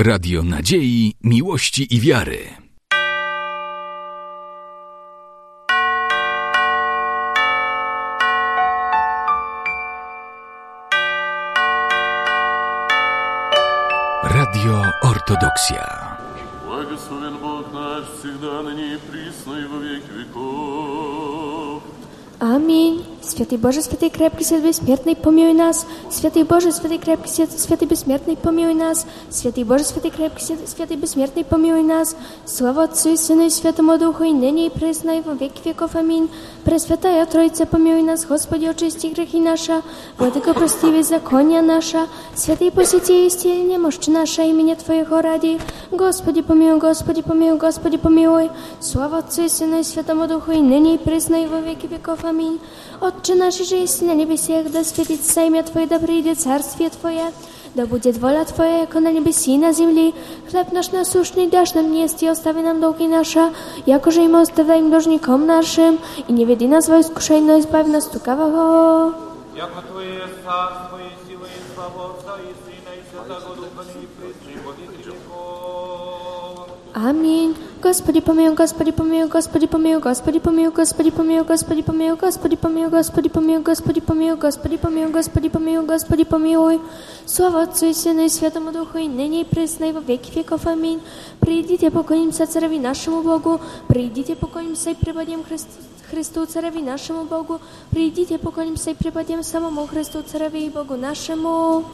Radio Nadziei, Miłości i Wiary. Radio Ortodoksja. Благословен Бог наш, всегда ныне и присно и во веки веков. Аминь. Святый Боже, Святый крепкий, Святый бессмертный, помилуй нас. Святый Боже, Святый крепкий, Святый, Святый бессмертный, помилуй нас. Святый Боже, Святый крепкий, Святый, Святый бессмертный, помилуй нас. Слава Отцу и Сыну и Святому Духу, и ныне и пресно, и во веки веков. Аминь. Пресвятая Троица, помилуй нас, Господи, очисти грехи наша, Владыка, прости беззакония наша, Святый посети истине немощь наша, имени Твоего ради. Господи, помилуй, Господи, помилуй, Господи, помилуй. Слава Отцу и Сыну и Святому Духу, и ныне и пресно, и во веки веков. Аминь. Отче наш, же есть на небесах, да светится имя Твое, да придет царствие Твое, да будет воля Твоя, как на небеси и на земли. Хлеб наш насущный дашь нам несть, и остави нам долги наши, яко же и мы оставляем должником нашим, и не веди нас во искушение, но избави нас от лукавого. Яко Твое царство и сила и слава Отца и Сына и Аминь. Господи помилуй, Господи помилуй, Господи помилуй, Господи помилуй, Господи помилуй, Господи помилуй, Господи помилуй, Господи помилуй, Господи помилуй, Господи помилуй, Господи помилуй, Господи помилуй. Слава Отцу и Сыну и Святому Духу, и ныне и пресно, и во веки веков. Аминь. Придите, поклонимся Цареви нашему Богу, придите, поклонимся и преподем Христу. Христу, Цареви нашему Богу, придите, поклонимся и преподем самому Христу, Цареви и Богу нашему.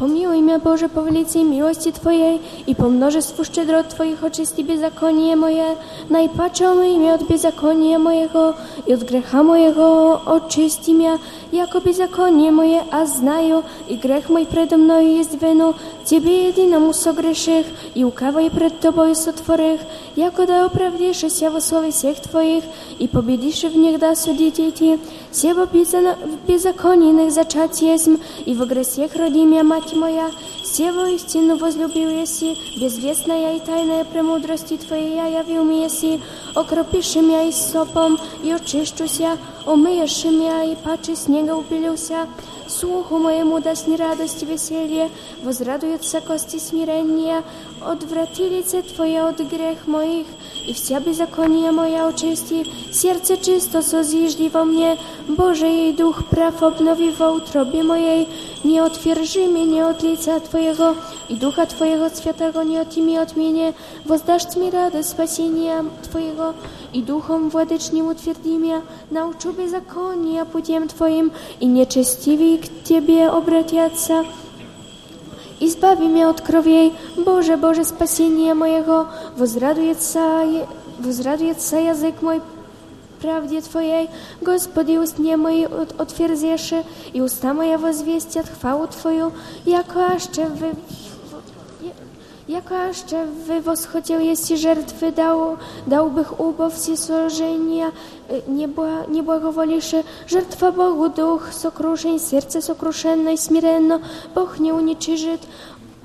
Помилуй имя Боже, по великой милости Твоей, и по множеству щедрот Твоих очисти беззаконие мое, najpaczą imię od беззакония моего, и от греха моего очисти меня, яко беззаконие мое, а знаю, и грех мой предо мною есть вину, Тебе единому согреших, и укавай пред Тобою сотворих, яко да оправдишься во слове всех Твоих, и победишь в них да судить идти, все в беззаконных зачать есмь, и в гресех роди меня мать моя, все воистину возлюбил еси, безвестная и тайная премудрости Твоей я явил мне еси, окропишь меня и сопом, и очищуся, омыешь меня, и паче снега упилился, Słuchu mojemu dasz radość i weselię, возрадуются кости смирения, odwrати лице Твое от грех моих, и вся беззакония моя очисти, сердце чисто созижди во мне, Боже и Дух прав обнови во утробе моей, не отвержи меня от лица Твоего, и Духа Твоего Святого не отими от меня, воздашь мне радость спасения Твоего, и Духом владычним утверди меня, научу беззакония путем Твоим, и нечестивые к Тебе обратятся. Избаwi mnie od kроwiej, Boże, Boże, спасения моего, возрадуется, возрадуется язык мой правде Твоей, Господи, устnie мои от, отверзеши, и уста моя возвестят хвалу Твою, яко аще вы, Jako jeszcze wy восхотел есть жертвы дал, дал bych убо все сложения, не, бла, не благоволишь, жертва Богу дух сокрушен, сердце сокрушенно и смиренно, Бог не уничижит,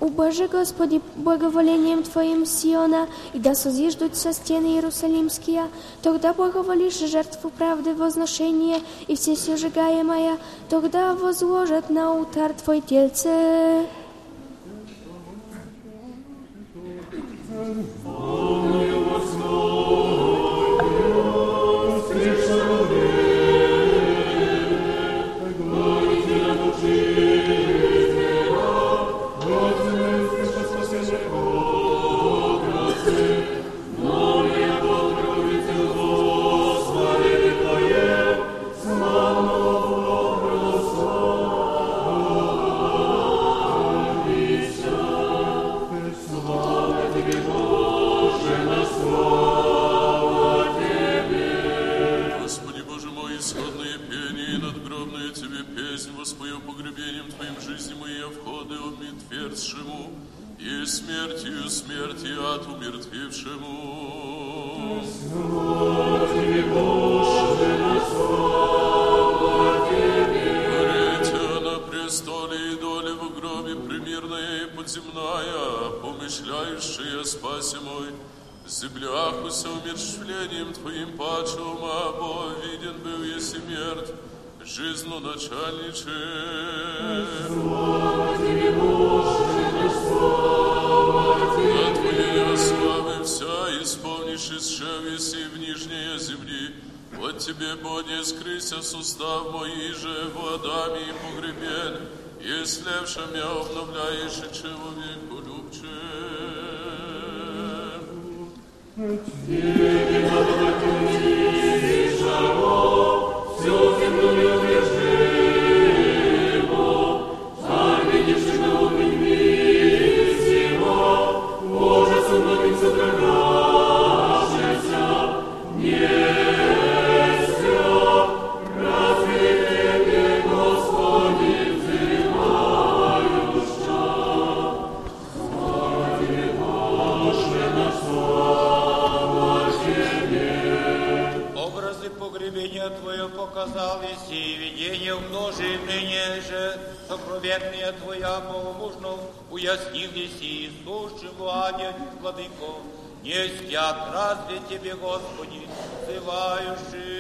Убожи, Господи, благоволением Твоим Сиона, и да созиждутся стены Иерусалимские, тогда благоволишь жертву правды возношения и все сожигаемое, тогда возложат на алтарь Твой тельце. Amen. Amen. Боне, скрыся сустав мои же водами и погребен, и слевшим я обновляешь и человеку любче. Образы Владыко, не спят разве Тебе, Господи, взывающим.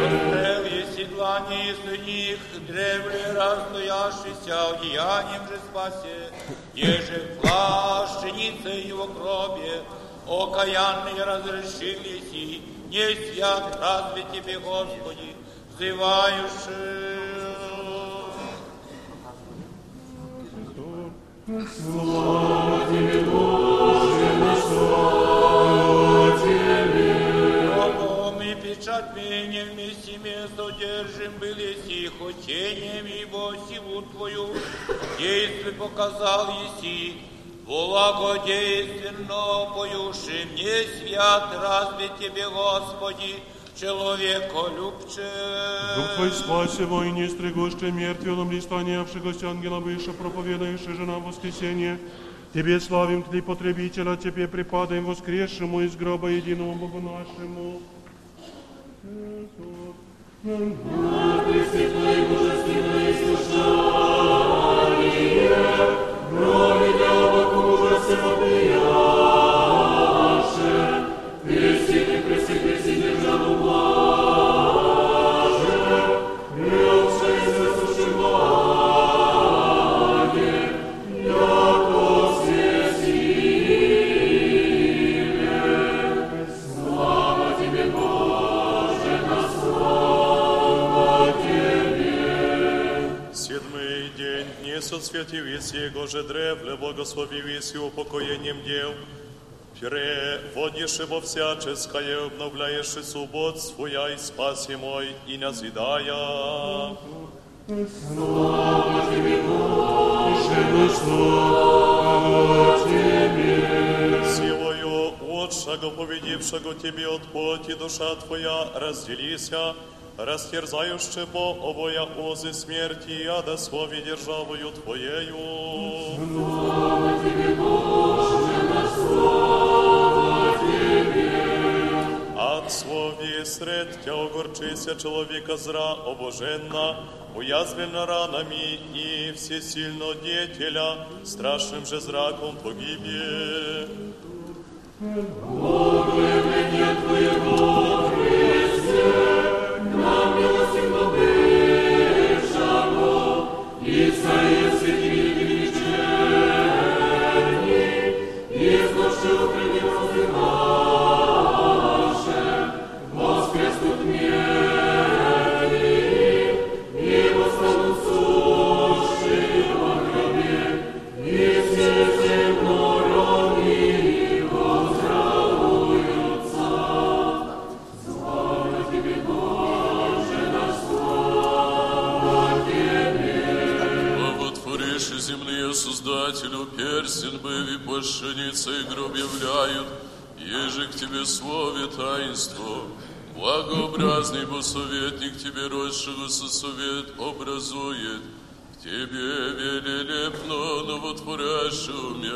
Расстрел есть седлание из них, древле разстоявшийся одеянием же спасе, еже плащаница его крови, окаянные разрешились, и не свят разве тебе, Господи, взывающим. Богом и печать меня вместе место держим были си хотением, ибо силу Твою действуй показал еси, благодейственно поюши мне свят, разве Тебе, Господи, человеколюбче. Дух Твой спаси во и не стригоще мертвелом листаниявшегося ангела выше, проповедающий же нам воскресение. Тебе славим Ты, потребителя, Тебе припадаем воскресшему из гроба единому Богу нашему. Седьмый дни соцветивец Его же древле, благословивись и упокоением дел. Переводишь его всяческое, обновляешь и суббот своя, и спаси мой, и назидая. Силою отшага, поведившего тебе от плоти, душа твоя разделися, растерзающи по обоя озы смерти, и ада слове державою твоею. От слові сред тя огорчися чоловіка зра обоженна, уязвлена ранами и всесильно деятеля, страшным же зраком погибе. Ojca jest wielki, wielki, wielki, wielki, wielki, и гроб являют, еже к тебе слове таинство. Благообразный босоветник тебе росшего совет образует, к тебе велелепно новотворящую мя.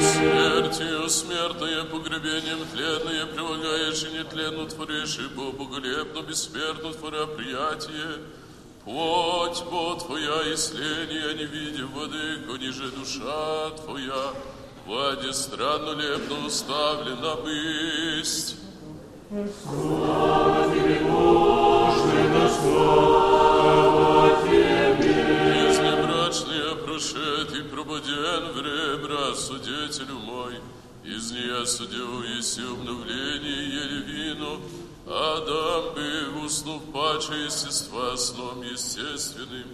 Смертью смертное, погребением тленное прилагаешь и нетленно творишь, и боголепно бессмертно творя приятие. Плоть по твоя и сление, не видя воды, ниже душа твоя, Владе странно лепно уставлена бысть. Изнебрачные прошед и пробуден ребра судетелю мой. Из нее судил еси обновление еле вину, Адам бы уснув паче естества сном естественным,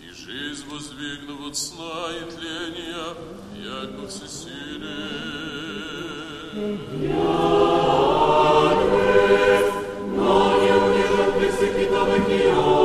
и жизнь воздвигнув от сна и тления, яко всесилие. Был истинно не разделился из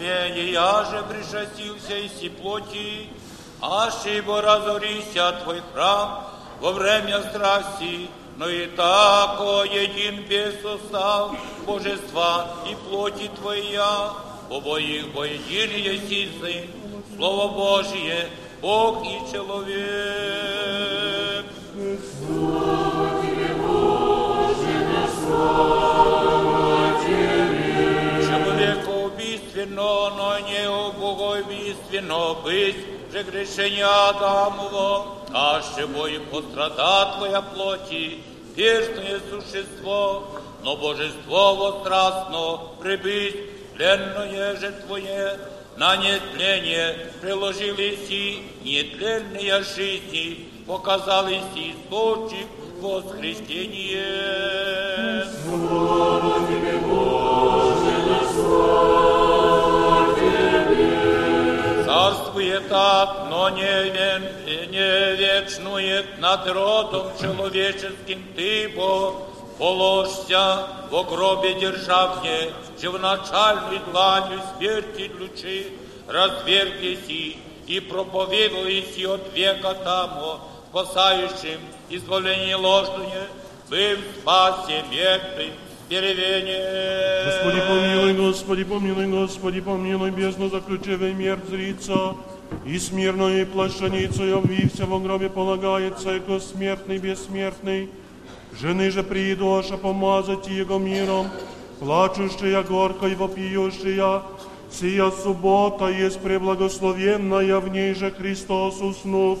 слове, я же пришастился из плоти, ошибо разорися твой храм во время страсти, но и тако един без состав божества и плоти твоя, обоих воедин еси сын, Слово Божие, Бог и человек Человекоубийственно, но не богоубийственно быть же грешение Адамово, а чтобы и пострада твоя плоти, вечное существо, но божество вострастно прибыть, тленное же твое, на нетление приложились и нетленные жизни, показались источник воскресения. Царствует так, но не, вен- не вечнует над родом человеческим ты, Бог, положься во гробе державне, же в начальной дланью смерти ключи, развергися и проповедуйся от века тому, спасающим избавление ложное, бым спасе векой деревне. Господи помилуй, Господи помилуй, Господи помилуй, бездну заключивай мертв зрица, и смирную плащаницу обвився во гробе полагается, яко смертный бессмертный. Жены же приидоша помазать его миром, плачущая горько и вопиющая, сия суббота есть преблагословенная, в ней же Христос уснув,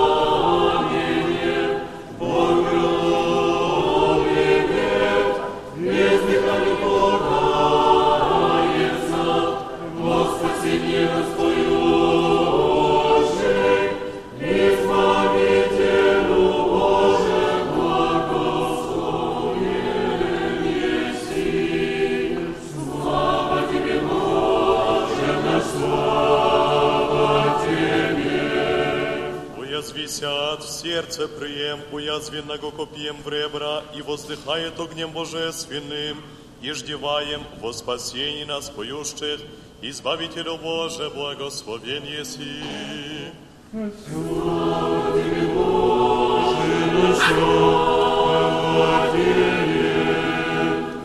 Уязвисят в сердце прием, уязвенного копьем в ребра, и воздыхает огнем божественным, и ждеваем во спасении нас поющих, Избавителю Боже, благословен еси.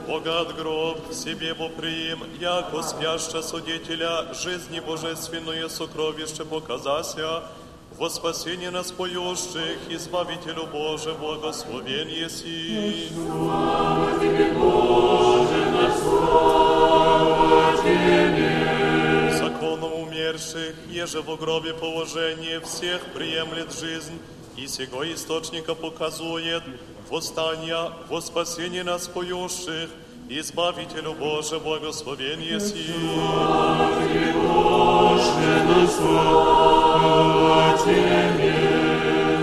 Богат гроб себе поприим, яко спяща судителя, жизни божественное сокровище показася, во спасение нас поющих, Избавителю Боже, благословен еси. Законом умерших, еже в гробе положение всех приемлет жизнь, и сего источника показует восстания, во спасение нас поющих, Избавителю Боже, благословен еси. Боже, нас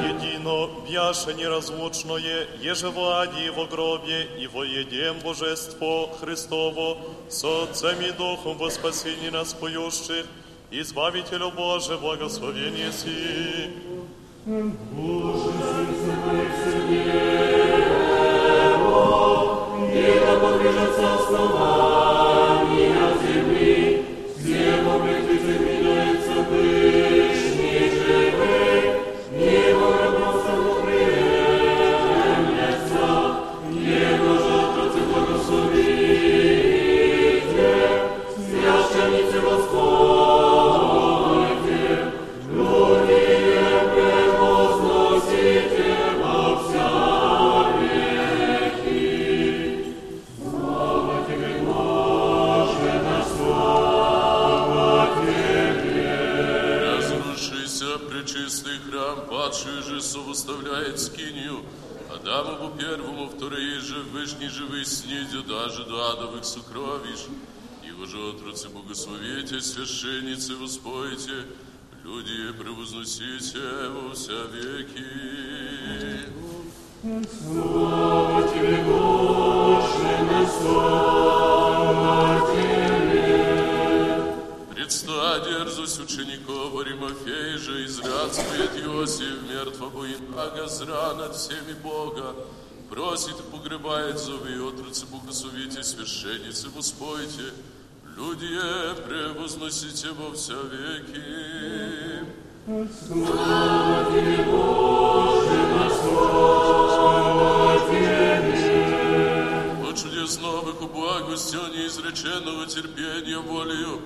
Едино яше неразлучное, еже в аде и во гробе, и во едем Божество Христово, с Отцем и Духом во спасении нас поющих, Избавителю Боже, Niebo powierza, co słowa. Вторые же вышний живый снидю, даже до адовых сокровищ. Его же отруцы богословите, священницы воспойте, люди превозносите во вся веки. Предста дерзость учеников Аримофей же изрядствует Иосиф, мертвого и агазра над всеми Бога. Просит и погребает зови, отруцы богословите, священницы воспойте, люди превозносите во вся веки. О чудес новых у благости, о неизреченного терпения волею,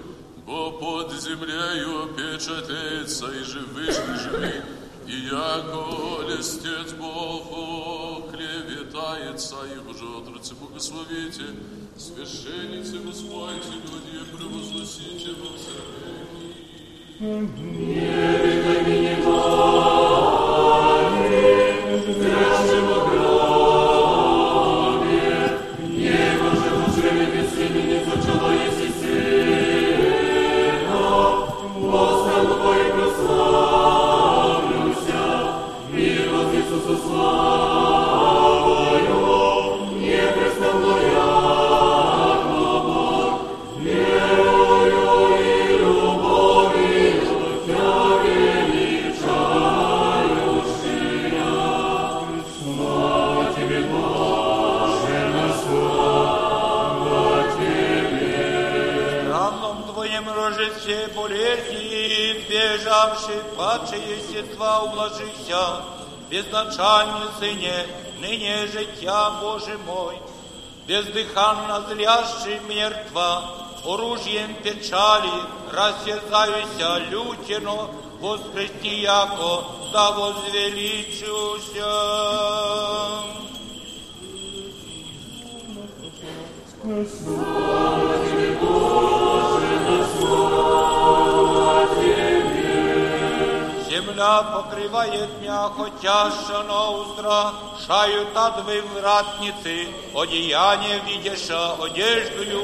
Бо под землею печатается и живых и живых, и яко листец Богу клеветается, и уже отруцы богословите, священницы Господи, люди превозносите во все. Равном избежавши падшие естества, ублажися, безначальный Сыне, ныне життя Боже мой, бездыханно зрящий мертва, оружием печали, рассязаюся лютено, воскресни яко, да возвеличуся. Земля покрывает меня, хотя шано устрашают адвы вратницы, одеяние видеша одеждою,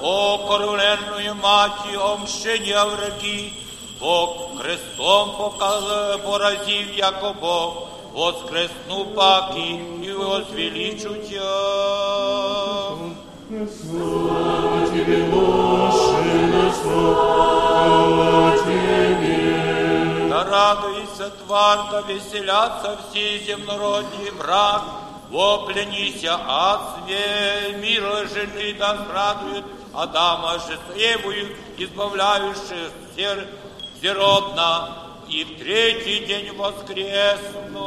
о коруленную мати, о мщения враги, Бог крестом показ- поразив, яко Бог, воскресну паки и возвеличу Тя. Да радуйся, тварь, Да веселятся все земнородные враг, вопленися от све, мира жены да радует, Адама же с Евою, избавляющих сер, сиротна, и в третий день воскресну.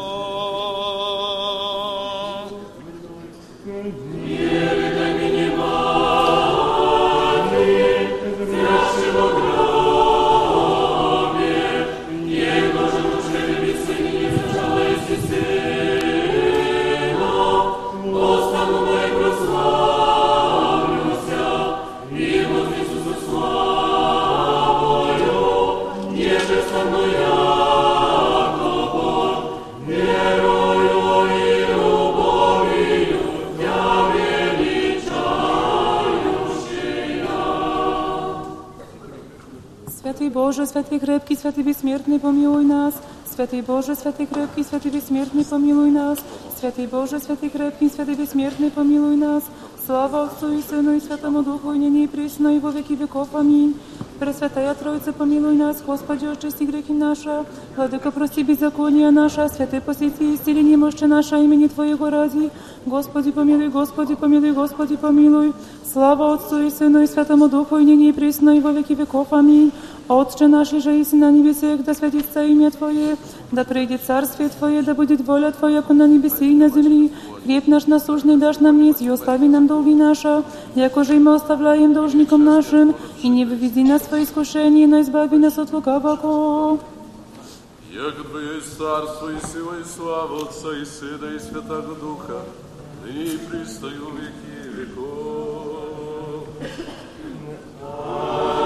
Святый Боже, святый крепкий, святый бессмертный, помилуй нас. Святый Боже, Святый крепкий, Святый бессмертный, помилуй нас. Святый Боже, Святый крепкий, Святый бессмертный, помилуй нас. Слава Отцу и Сыну и Святому Духу, и ныне и присно, и во веки веков. Аминь. Пресвятая Троица, помилуй нас, Господи, очисти грехи наши. Владыка, прости беззакония наша, Святый посети, исцели немощи наша имени Твоего ради. Господи, помилуй, Господи, помилуй, Господи, помилуй. Слава Отцу и Сыну и Святому Духу, и ныне и присно, и во веки веков. Аминь. Отче наш, же и на небесах, да святится имя Твое, да придет царствие Твое, да будет воля Твоя, как на небесе и на земле. Хлеб наш насущный дашь нам днес, и остави нам долги наши, яко же и мы оставляем должникам нашим, и не выведи нас в искушение, но избави нас от лукавого. Яко Твое есть царство и сила и слава Отца и Сына и Святого Духа, ныне и пристаю веки веков. Милость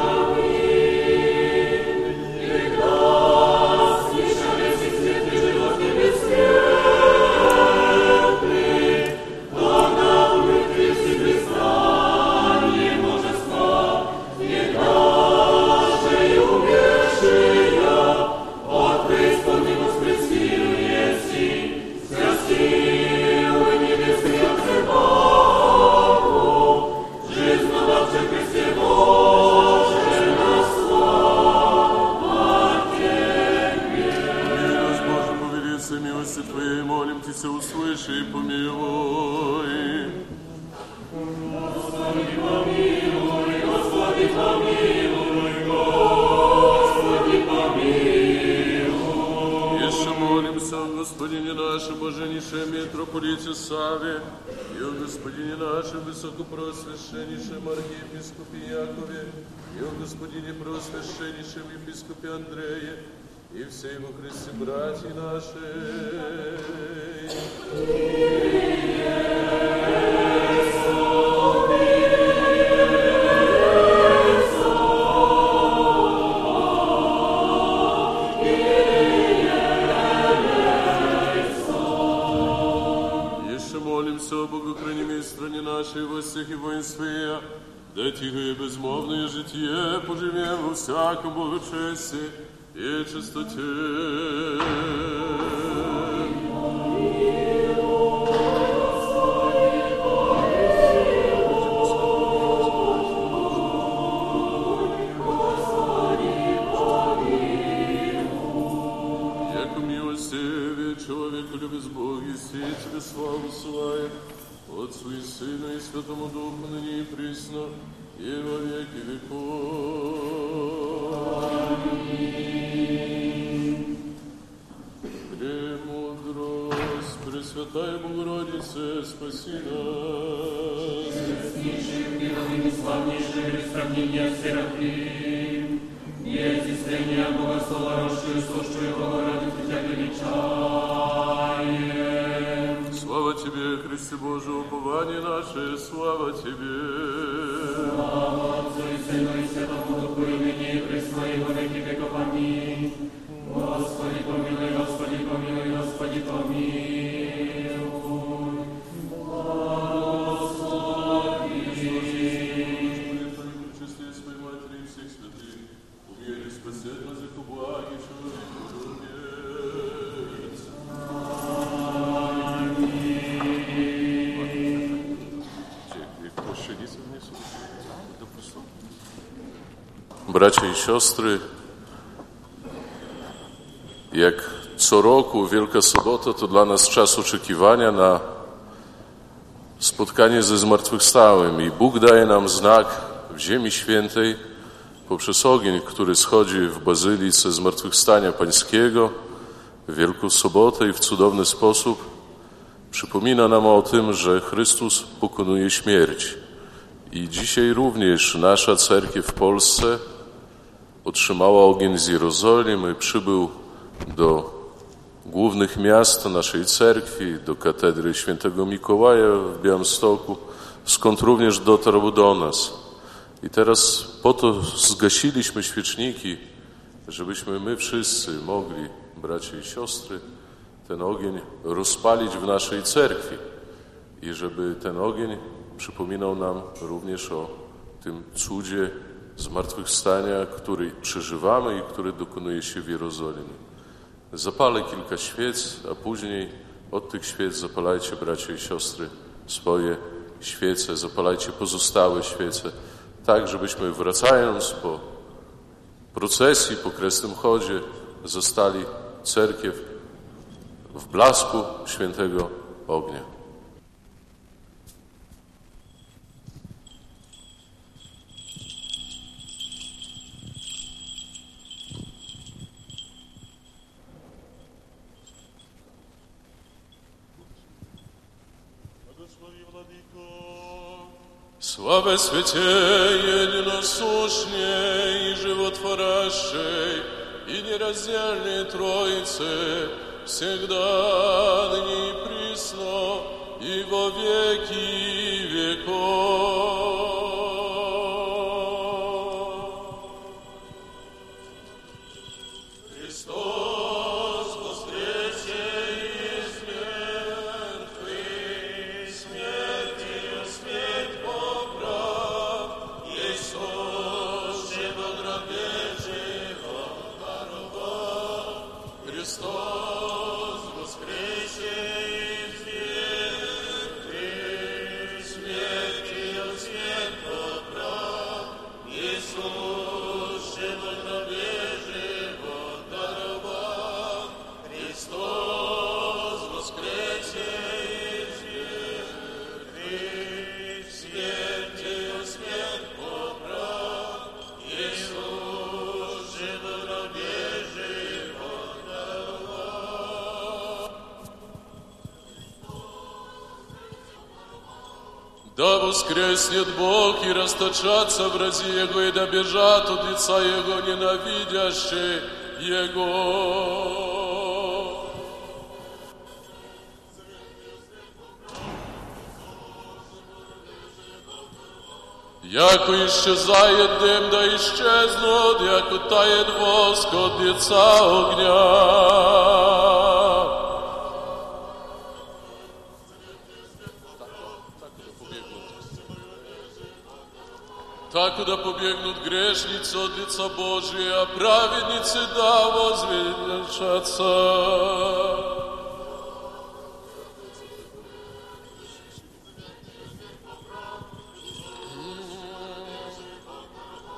Просвященнейшем епископе Андрее, и всей во Христе братья наши. Поживем во всяком благочестии и чистоте. Bracia i siostry, jak co roku Wielka Sobota to dla nas czas oczekiwania na spotkanie ze zmartwychwstałym i Bóg daje nam znak w Ziemi Świętej poprzez ogień, który schodzi w Bazylice Zmartwychwstania Pańskiego w Wielką Sobotę i w cudowny sposób przypomina nam o tym, że Chrystus pokonuje śmierć. I dzisiaj również nasza cerkiew w Polsce otrzymała ogień z Jerozolimy, przybył do głównych miast naszej cerkwi, do katedry świętego Mikołaja w Białymstoku, skąd również dotarł do nas. I teraz po to zgasiliśmy świeczniki, żebyśmy my wszyscy mogli, bracia i siostry, ten ogień rozpalić w naszej cerkwi i żeby ten ogień przypominał nam również o tym cudzie zmartwychwstania, który przeżywamy i który dokonuje się w Jerozolimie. Zapalę kilka świec, a później od tych świec zapalajcie, bracia i siostry, swoje świece, zapalajcie pozostałe świece, tak żebyśmy wracając po procesji, po kresnym chodzie, zostali cerkiew w blasku świętego ognia. Слава святей, единосущней и животворящей, и нераздельной Троице, всегда, ныне и присно, и во веки веков. Да воскреснет Бог и расточатся врази Его, и да бежат от лица Его ненавидящие Его. Яко исчезает дым, да исчезнут, яко тает воск от лица огня. Так куда побегнут грешницы от лица Божия, а праведницы да возвеличатся.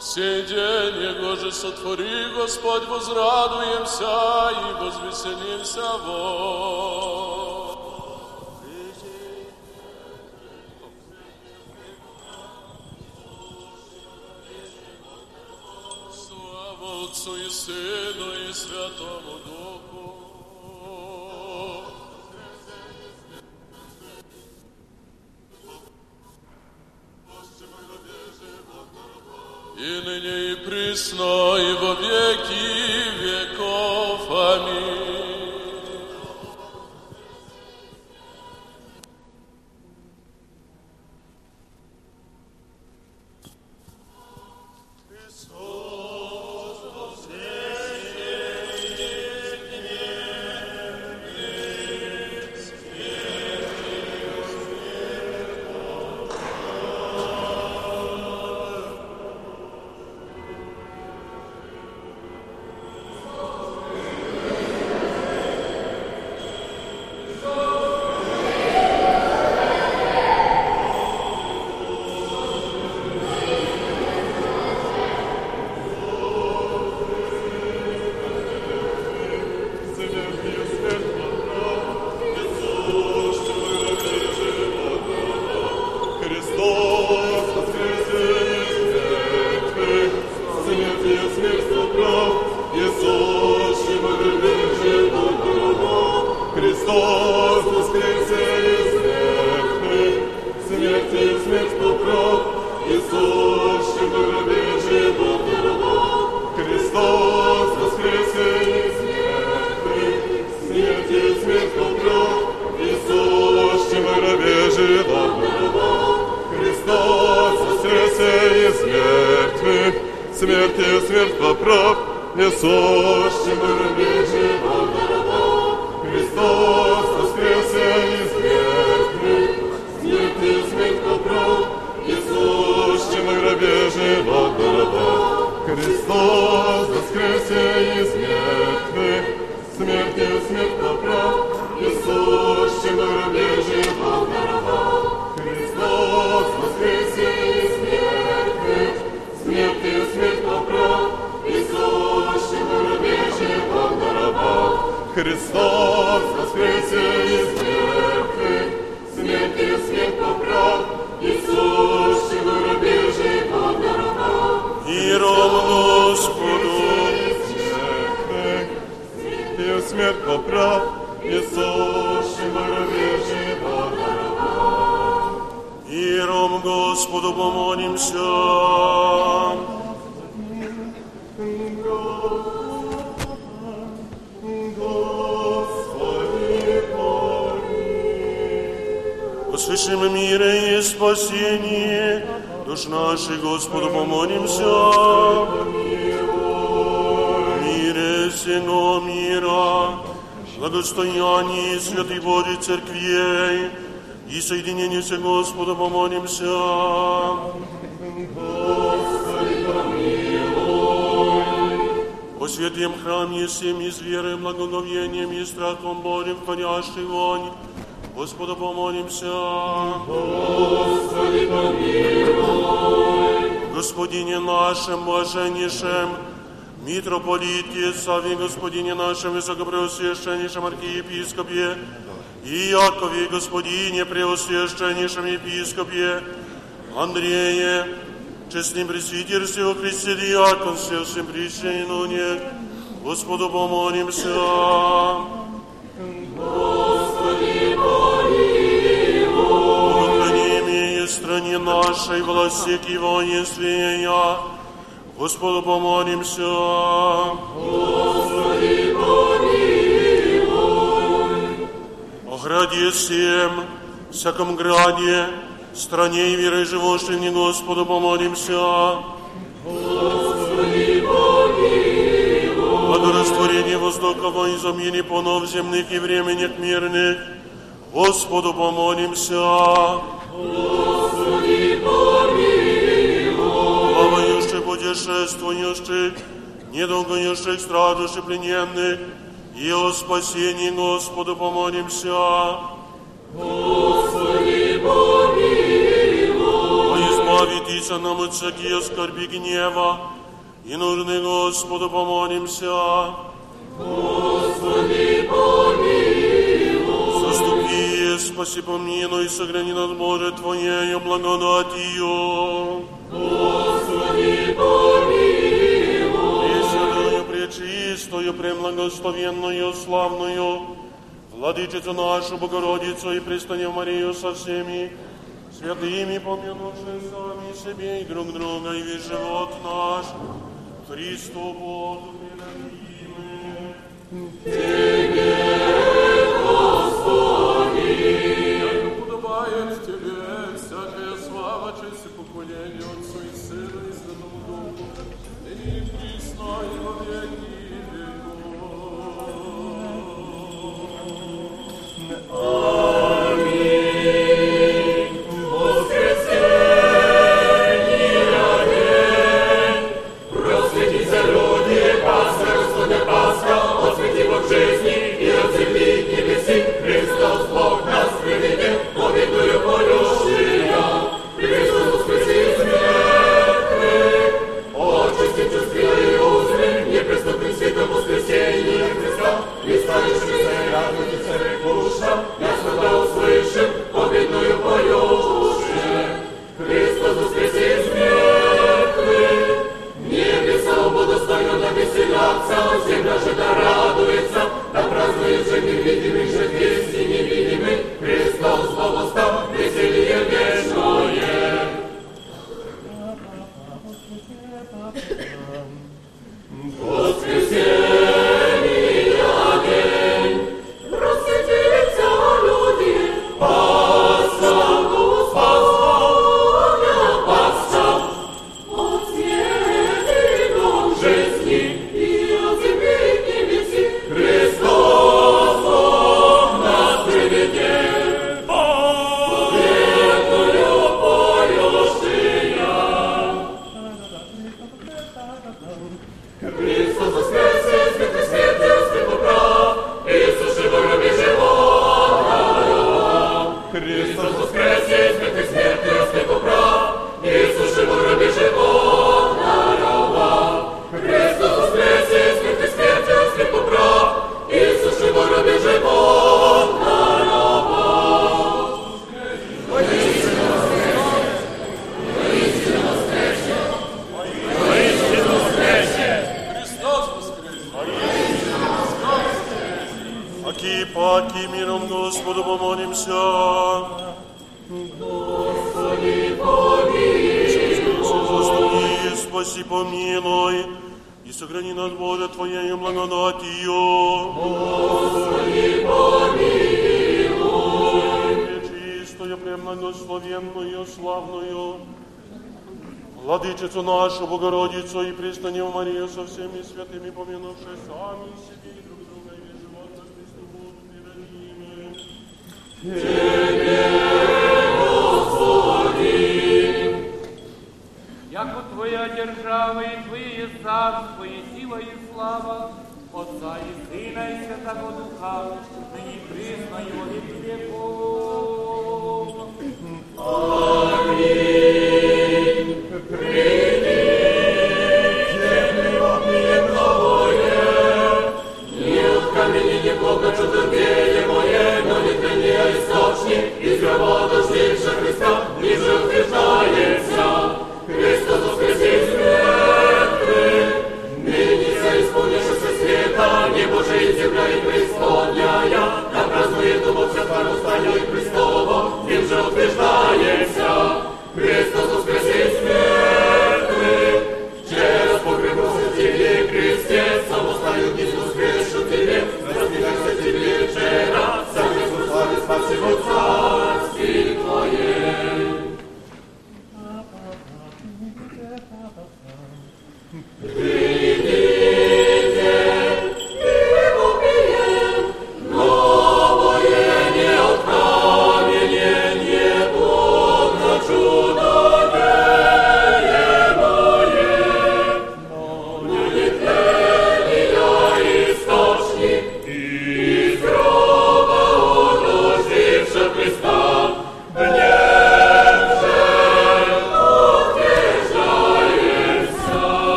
Сей день Его же сотвори, Господь, возрадуемся и возвеселимся во. Слава Отцу и Сыну и Святому Духу. И ныне и присно, и во веки веков. Аминь. Митрополите, Саве, Господине нашем, высокопреосвященнейшем архиепископе, и Якове, Господине, преосвященнейшем епископе, Андрея, честным пресвитерстве во Христе диаконстве, всем причине, Господу помолимся. Благословение стране нашей, власти и воинствия, Господу помолимся. Господи, О граде всем, всяком граде, стране и верой живущим, не Господу помолимся. Господи, Благорастворение воздуха и замени понов земных и временных мирных, Господу помолимся. Путешествующих, недолгоющих, страждущих, плененных, и о спасении Господу помолимся. Господи, помилуй. Избавитесь нам от всякие скорби гнева, и нужны Господу помолимся. Господи, помилуй. Заступи, спаси, помилуй, сохрани нас, Боже, Твоею благодатью. Господи, пречистую, премлагословенную, славную, Владычицу нашу, Богородицу и Престанев Марию со всеми, святыми, помянувши сами себе и друг друга, и весь живот наш, Христу Богу предадим. Як подобает Тебе всякая слава, честь и поклонение Отцу и Сыну Oh.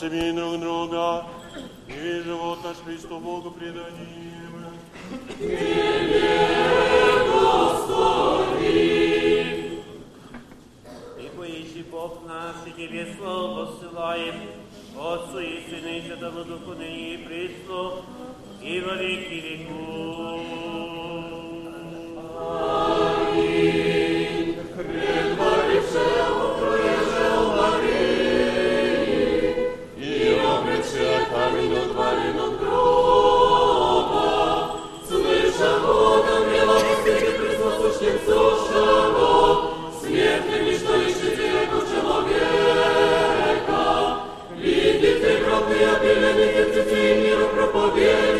nostri, in Wielki Ty, Bratny, ja wiele nie wiem, czy Ty miru propowiedz.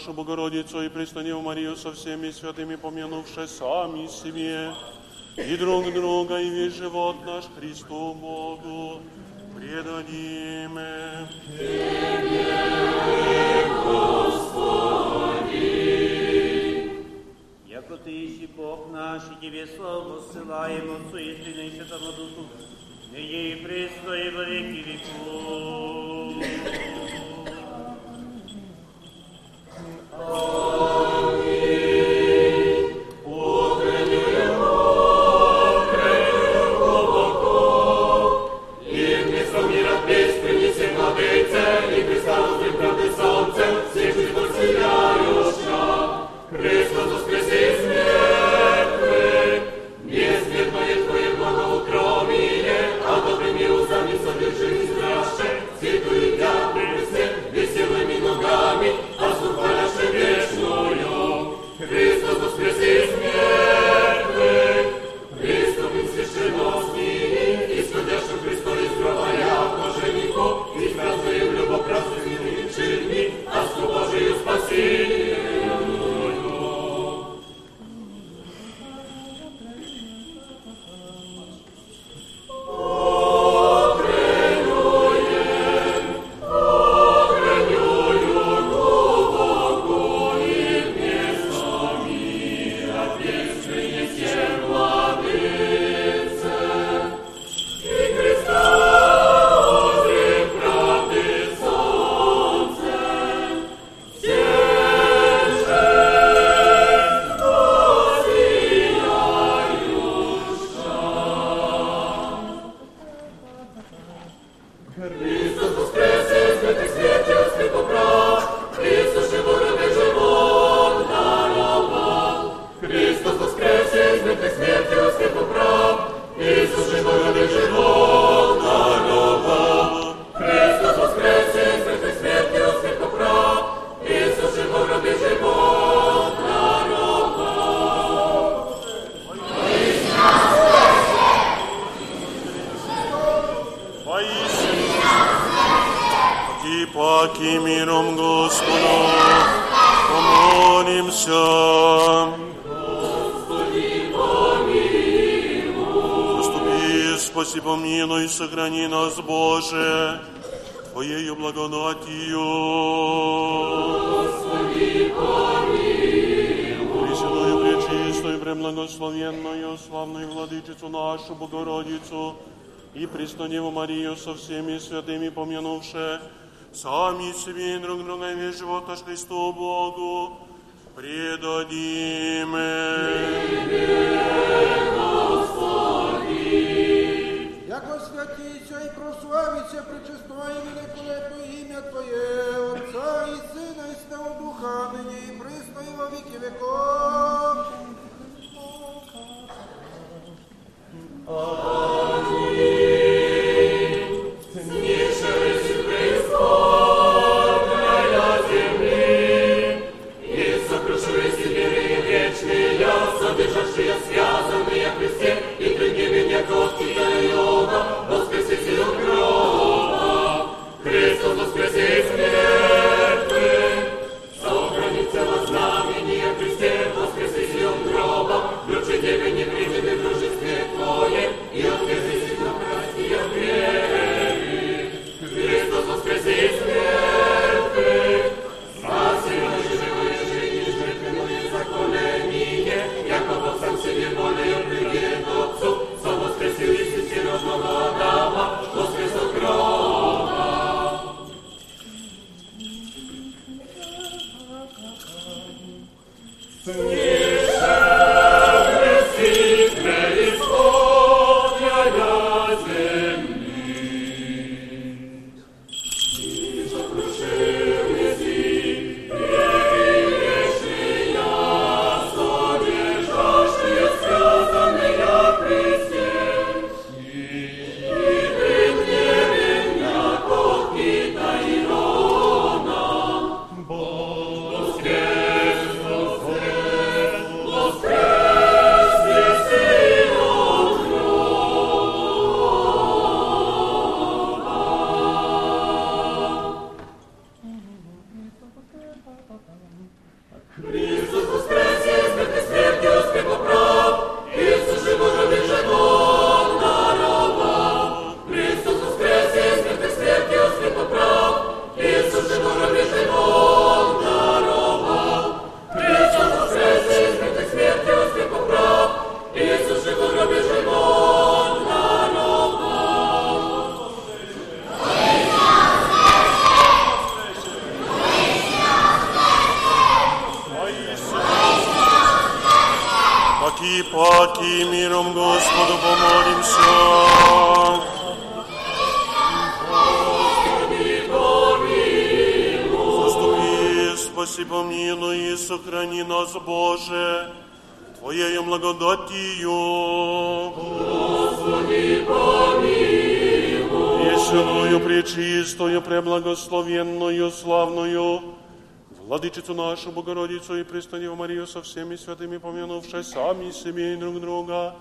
Нашу Богородицу и престанив Марию со всеми святыми, помянувши сами себе и друг друга, и весь живот наш Христу Богу предадим. Яко Ты ищи Бог наш, и Тебе славу ссылаем Отцу и Сыну и Святому Духу, ныне и пресно и во веки веков. Владычицу нашу Богородицу и пресноневу Марию со всеми святыми помянувши, сами себе и друг друга и весь живот наш Христу Богу предадим. Яко святися і прославиться пречестное великолепне ім'я Твоє, Отца і Сина і Святого Духа, нині і присно і во віки веков. Oh. Нашу, Богородицу и Преснодеву Марию со всеми святыми, помянувши сами себе и друг друга,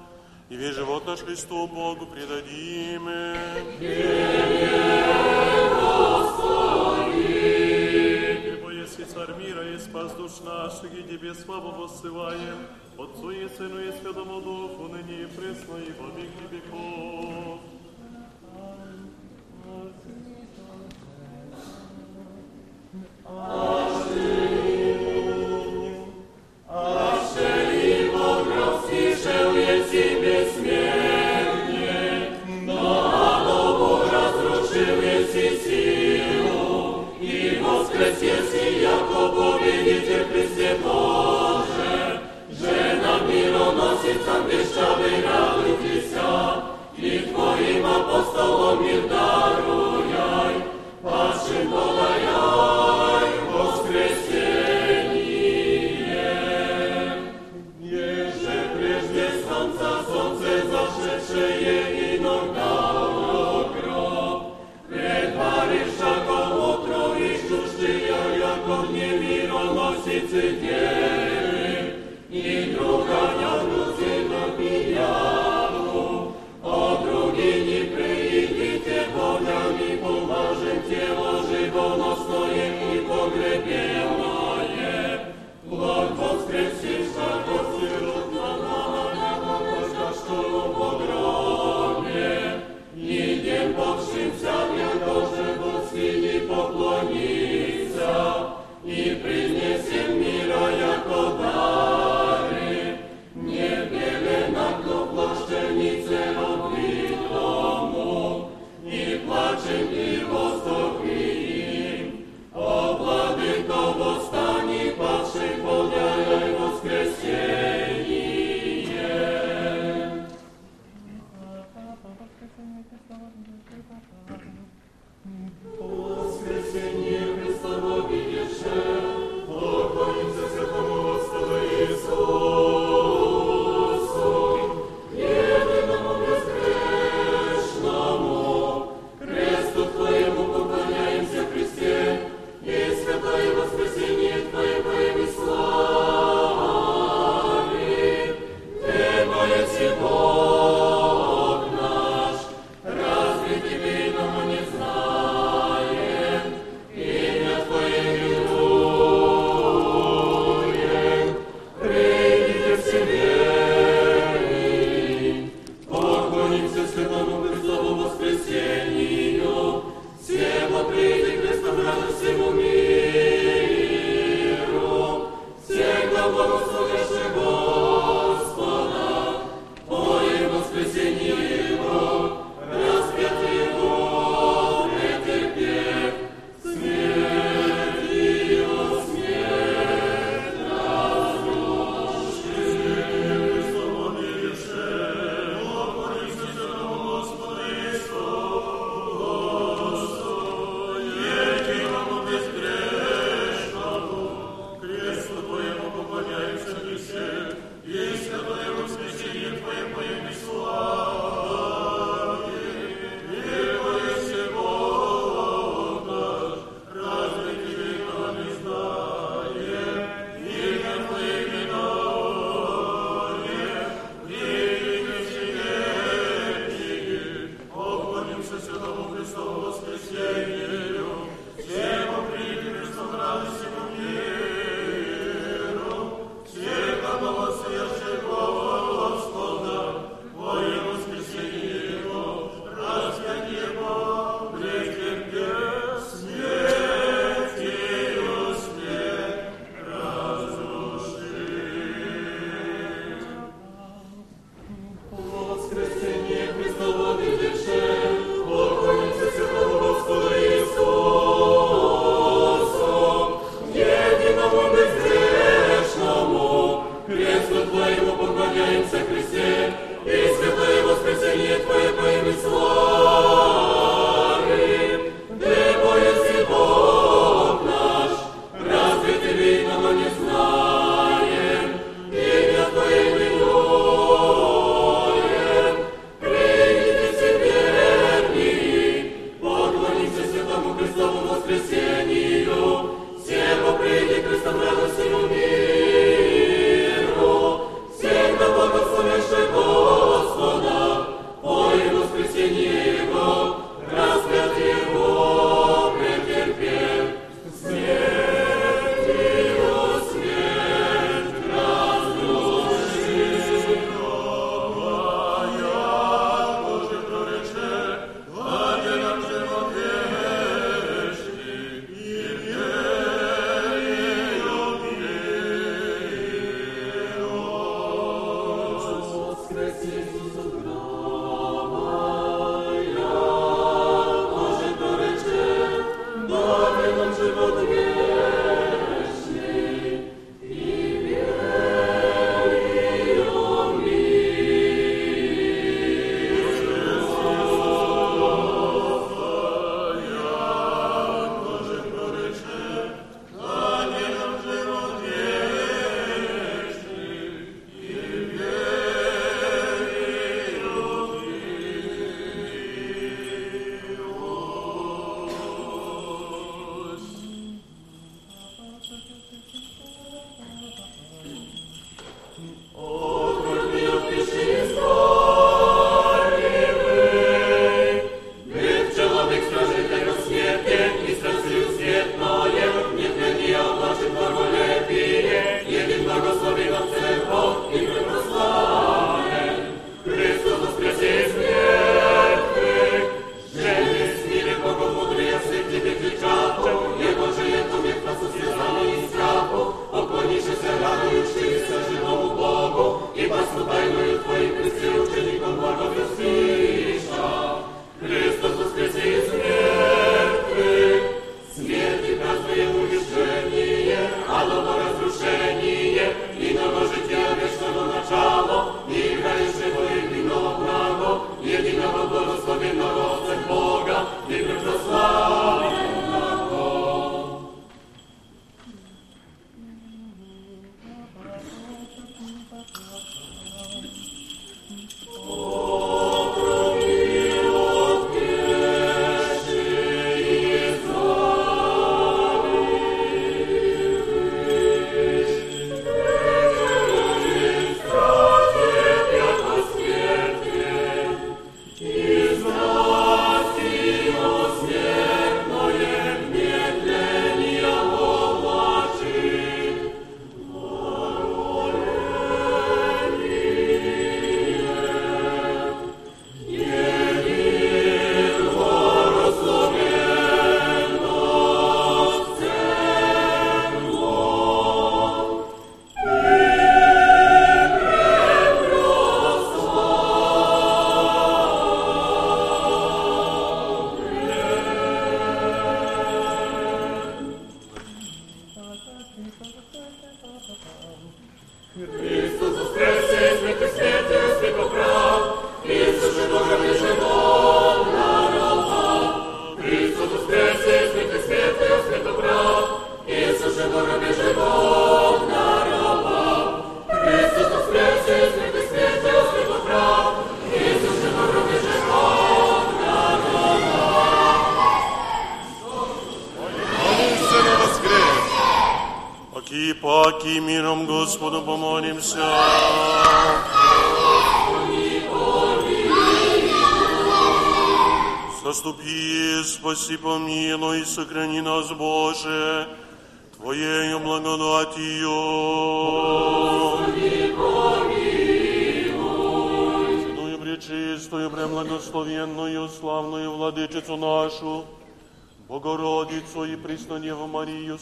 и весь живот наш Христу Богу предадим. Ибо если царь мира и спас душ наших, и тебе славу воссылаем, Отцу и Сыну и Святому Духу, ныне и пресно, и во веки веков.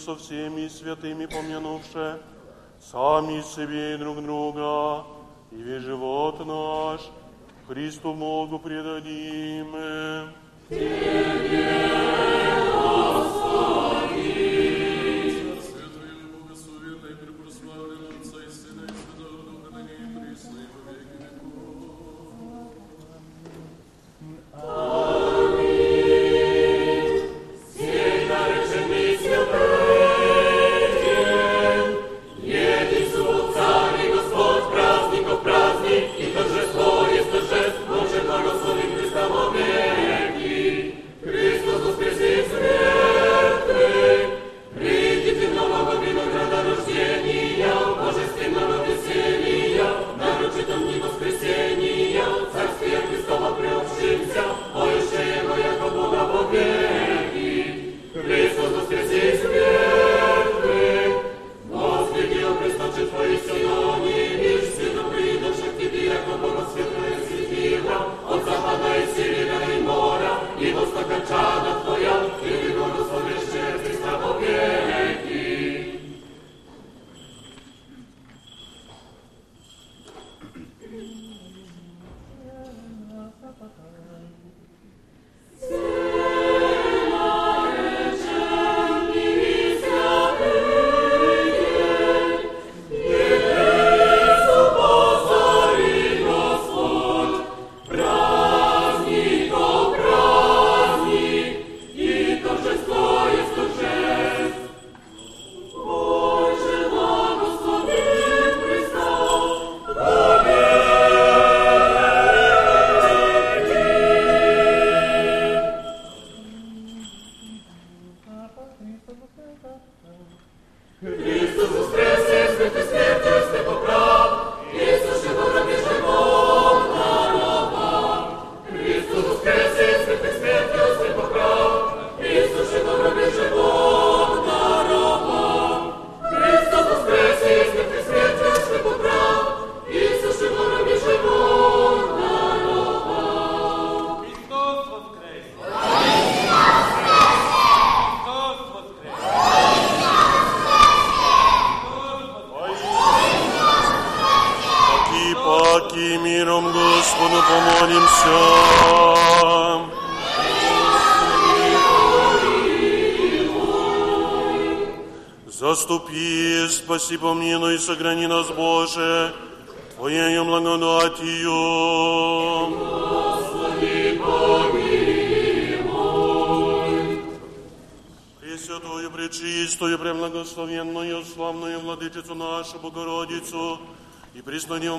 со всеми святыми помянувши сами себе и друг друга, и весь живот наш Христу Богу предадим. Ты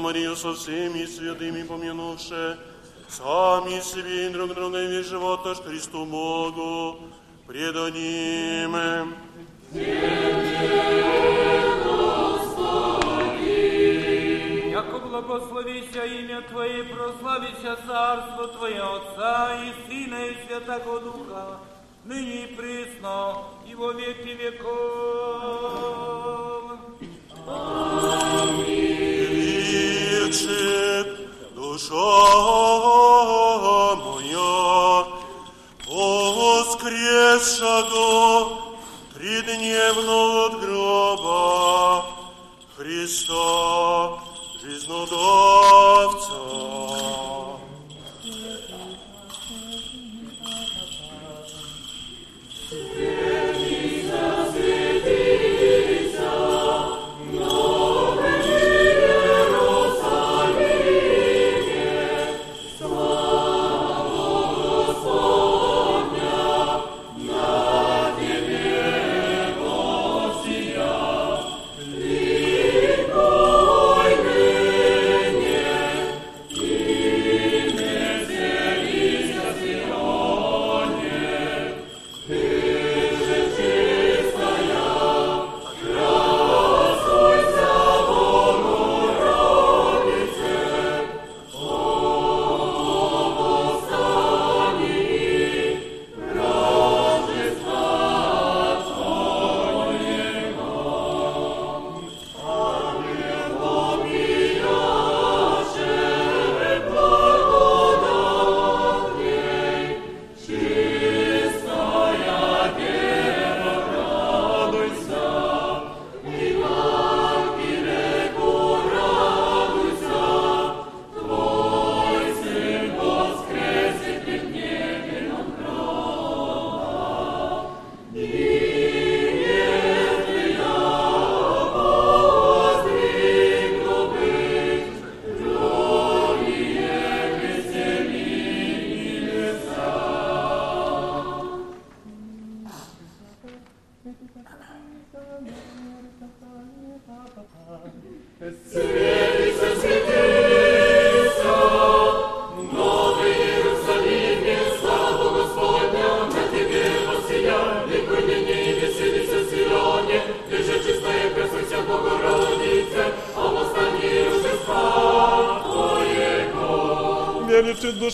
Марию со всеми святыми помянувши, сами себе и друг друга весь живот наш Христу Богу предадим. Христа, жизнодавца.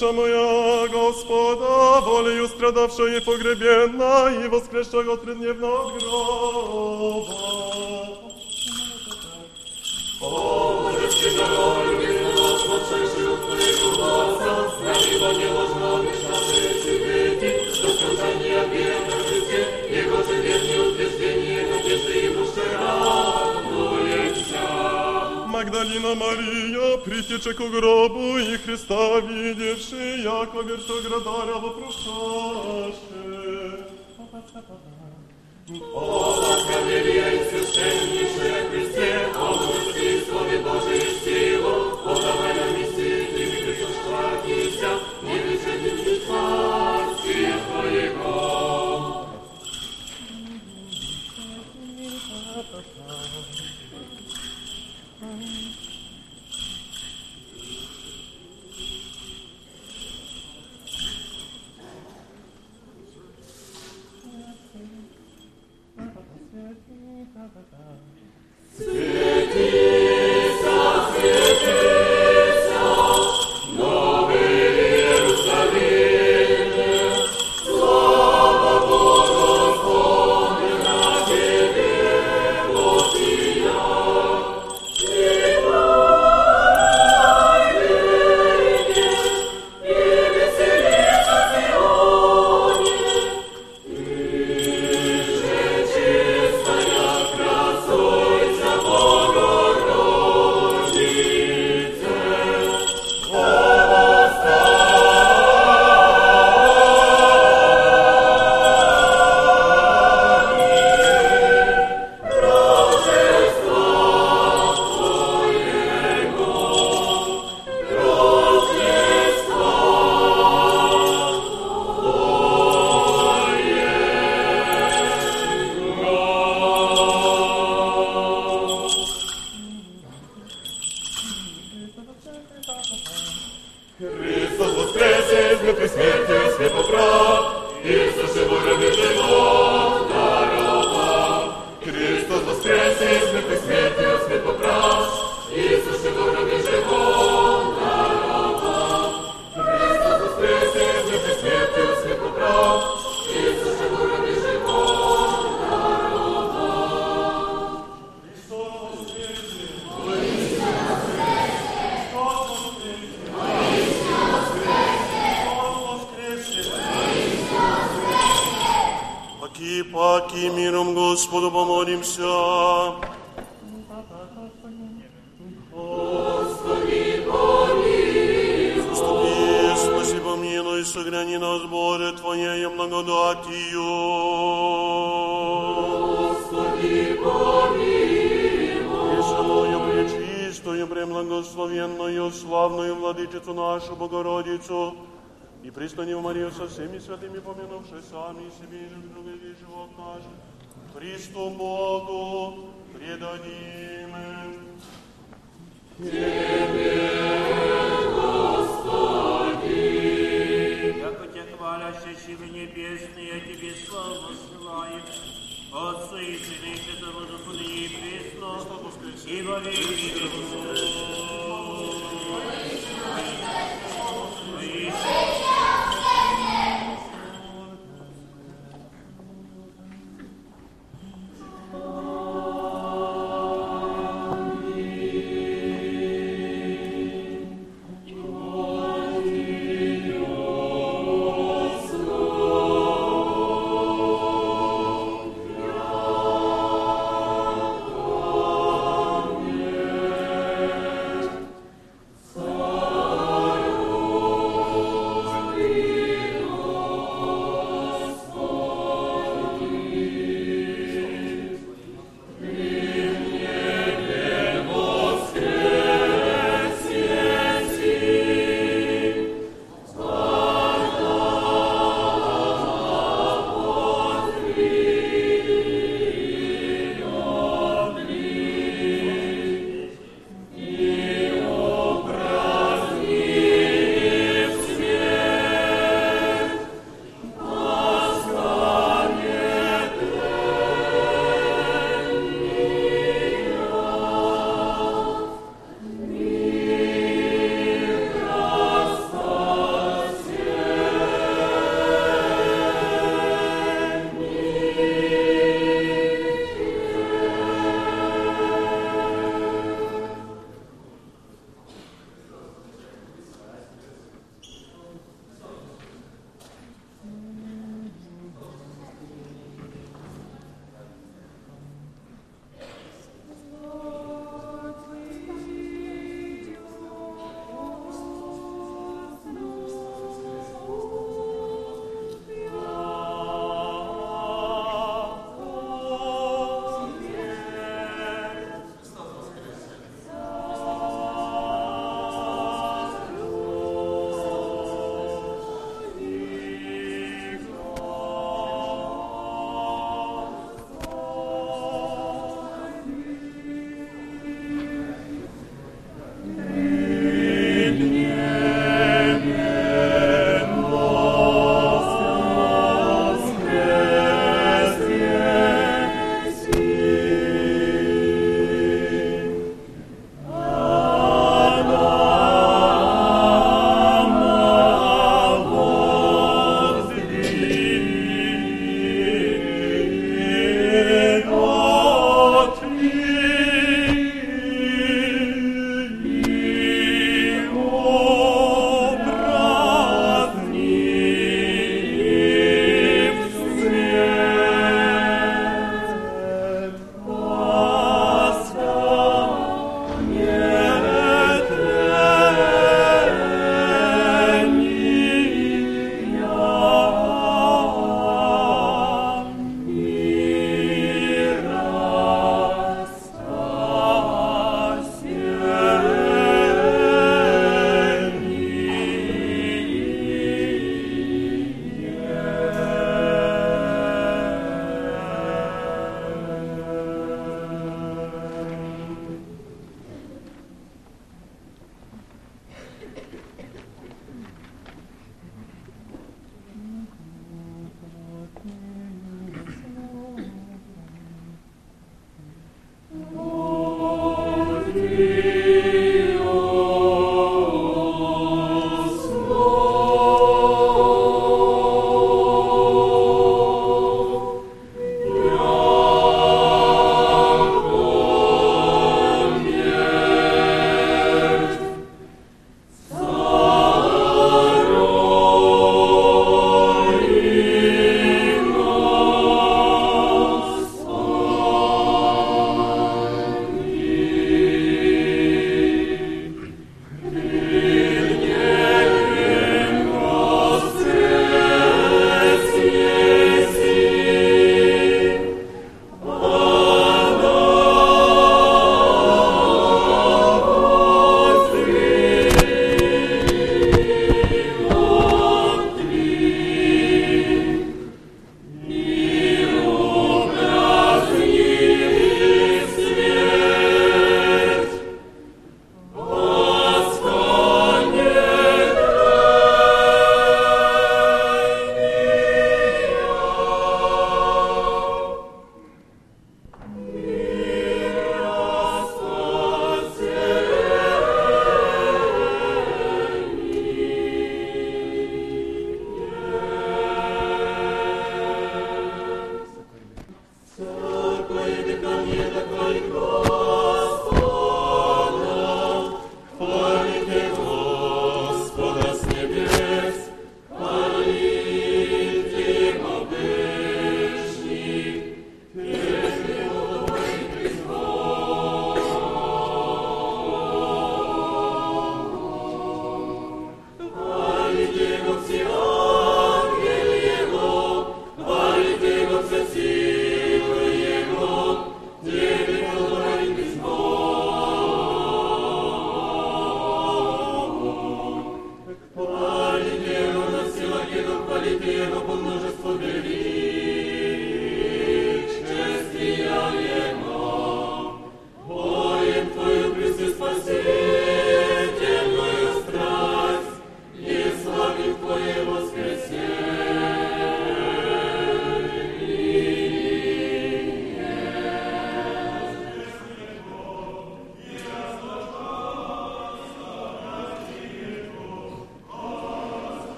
душа моя, Господа, волею страдавшая и погребена, помянувши сами себе и друг друга весь живот наш, Христу Богу предадим. Яко Тебя хвалящие силы небесные, я Тебе славу посылаю. Отцу и Сыну и Святому Духу, и присно, и во веки веков.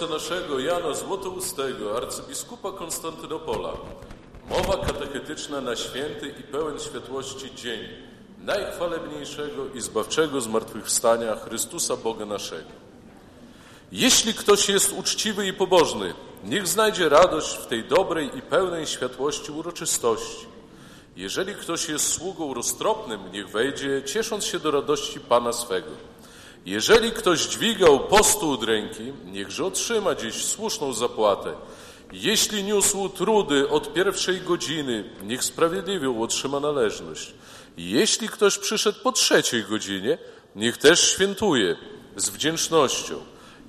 Ojca naszego Jana Złotoustego, arcybiskupa Konstantynopola. Mowa katechetyczna na święty i pełen światłości dzień najchwalebniejszego i zbawczego zmartwychwstania Chrystusa Boga naszego. Jeśli ktoś jest uczciwy i pobożny, niech znajdzie radość w tej dobrej i pełnej światłości uroczystości. Jeżeli ktoś jest sługą roztropnym, niech wejdzie, ciesząc się do radości Pana swego. Jeżeli ktoś dźwigał postół ręki, niechże otrzyma dziś słuszną zapłatę. Jeśli niósł trudy od pierwszej godziny, niech sprawiedliwie otrzyma należność. Jeśli ktoś przyszedł po trzeciej godzinie, niech też świętuje z wdzięcznością.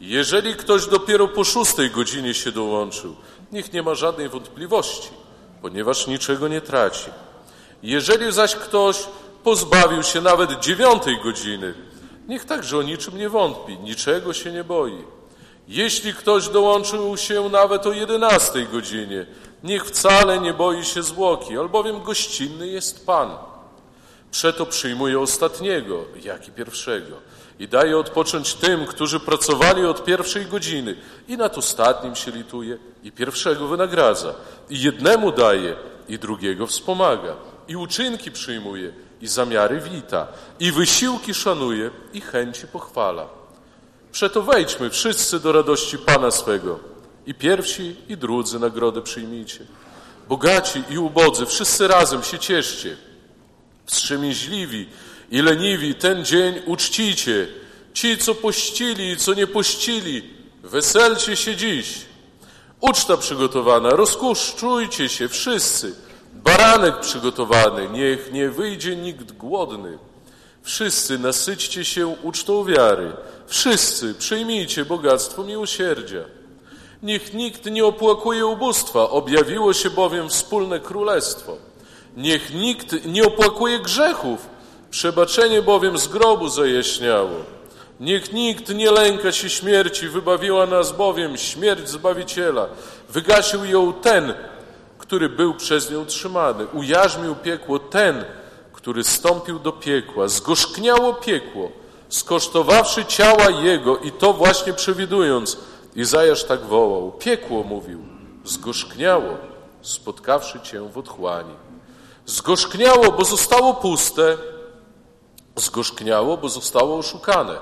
Jeżeli ktoś dopiero po szóstej godzinie się dołączył, niech nie ma żadnej wątpliwości, ponieważ niczego nie traci. Jeżeli zaś ktoś pozbawił się nawet dziewiątej godziny, niech także o niczym nie wątpi, niczego się nie boi. Jeśli ktoś dołączył się nawet o jedenastej godzinie, niech wcale nie boi się zwłoki, albowiem gościnny jest Pan. Przeto przyjmuje ostatniego, jak i pierwszego i daje odpocząć tym, którzy pracowali od pierwszej godziny i nad ostatnim się lituje i pierwszego wynagradza i jednemu daje i drugiego wspomaga i uczynki przyjmuje i zamiary wita i wysiłki szanuje i chęci pochwala. Przeto wejdźmy wszyscy do radości Pana swego i pierwsi i drudzy nagrodę przyjmijcie. Bogaci i ubodzy, wszyscy razem się cieszcie. Wstrzemięźliwi i leniwi ten dzień uczcicie. Ci, co pościli i co nie pościli, weselcie się dziś. Uczta przygotowana, rozkuszczujcie się wszyscy. Baranek przygotowany, niech nie wyjdzie nikt głodny. Wszyscy nasyćcie się ucztą wiary. Wszyscy przyjmijcie bogactwo miłosierdzia. Niech nikt nie opłakuje ubóstwa, objawiło się bowiem wspólne królestwo. Niech nikt nie opłakuje grzechów, przebaczenie bowiem z grobu zajaśniało. Niech nikt nie lęka się śmierci, wybawiła nas bowiem śmierć Zbawiciela. Wygasił ją ten, który był przez nią trzymany. Ujarzmił piekło ten, który stąpił do piekła. Zgorzkniało piekło, skosztowawszy ciała Jego i to właśnie przewidując. Izajasz tak wołał. Piekło, mówił, zgorzkniało, spotkawszy Cię w otchłani. Zgorzkniało, bo zostało puste. Zgorzkniało, bo zostało oszukane.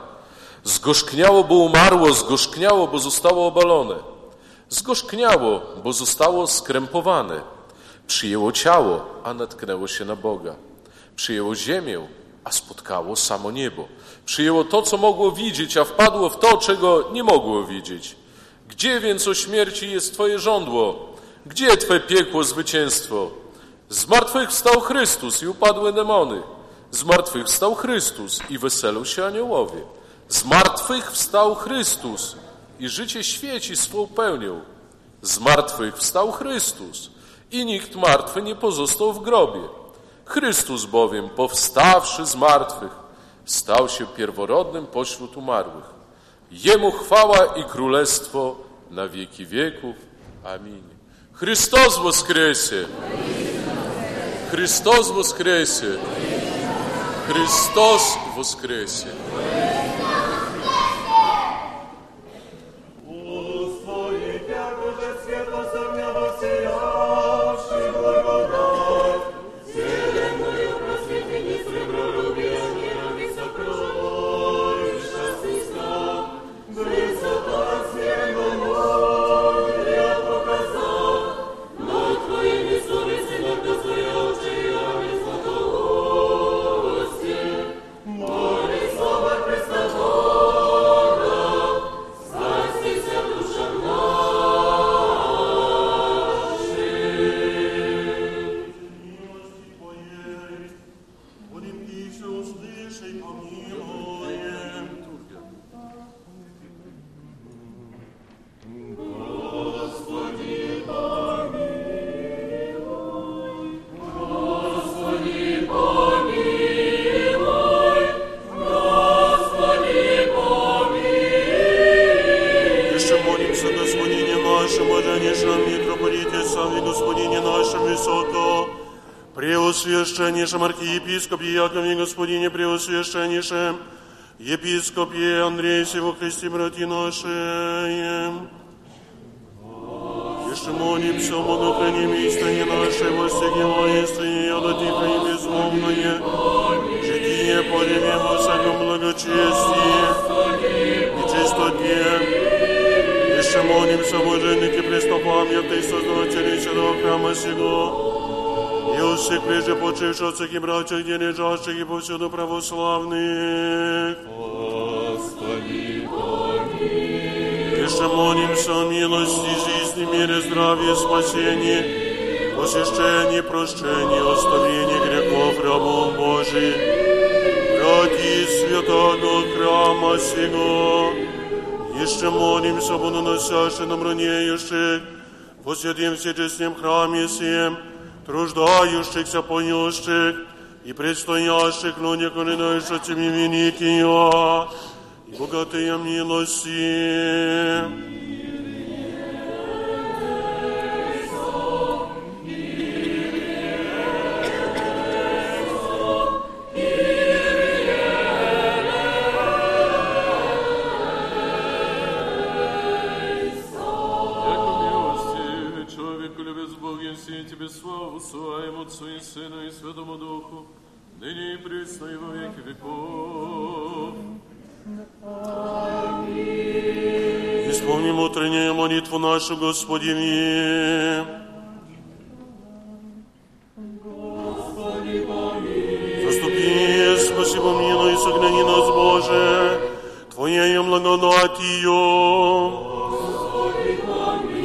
Zgorzkniało, bo umarło. Zgorzkniało, bo zostało obalone. Zgorzkniało, bo zostało skrępowane. Przyjęło ciało, a natknęło się na Boga. Przyjęło ziemię, a spotkało samo niebo. Przyjęło to, co mogło widzieć, a wpadło w to, czego nie mogło widzieć. Gdzie więc o śmierci jest Twoje żądło? Gdzie Twe piekło zwycięstwo? Z martwych wstał Chrystus i upadły demony. Zmartwychwstał Chrystus i weselą się aniołowie. Zmartwychwstał Chrystus i życie świeci swą pełnią. Zmartwychwstał Chrystus i nikt martwy nie pozostał w grobie. Chrystus bowiem, powstawszy z martwych, stał się pierworodnym pośród umarłych. Jemu chwała i królestwo na wieki wieków. Amin. Chrystus woskresie! Chrystus woskresie! Chrystus woskresie! Твоих, Архиепископе Якове, Господине Преосвященнейшем, епископе Андрее Сего Христе, братья наши. Еще молимся о монохраним истине нашей, воздиге воинственне, яда тихо и безмолвное, житие пореве во всяком благочестии и чистоте. Еще молимся, блаженники, преступамятный Создателей Святого Храма Сего, у всех прежде почивших отцах и братьях, где лежащих и повсюду православных. Господи, помилуй. Еще молимся о милости, жизни, мире, здравии, спасении, посещении, прощении, оставлении грехов рабов Божий, ради святого храма сего. Еще молимся, буду носящих нам ранеющих, во святым всечестном храме сем, труждающихся, поющих и предстоящих людях, уредающих тебе великие, и богатые милости. Отцу и Сыну и Святому Духу, ныне и присно и во веки веков. Исполним утреннюю молитву нашу, Господи. Заступи, спаси, помилуй, согнани нас, Боже, Твоею благодатью.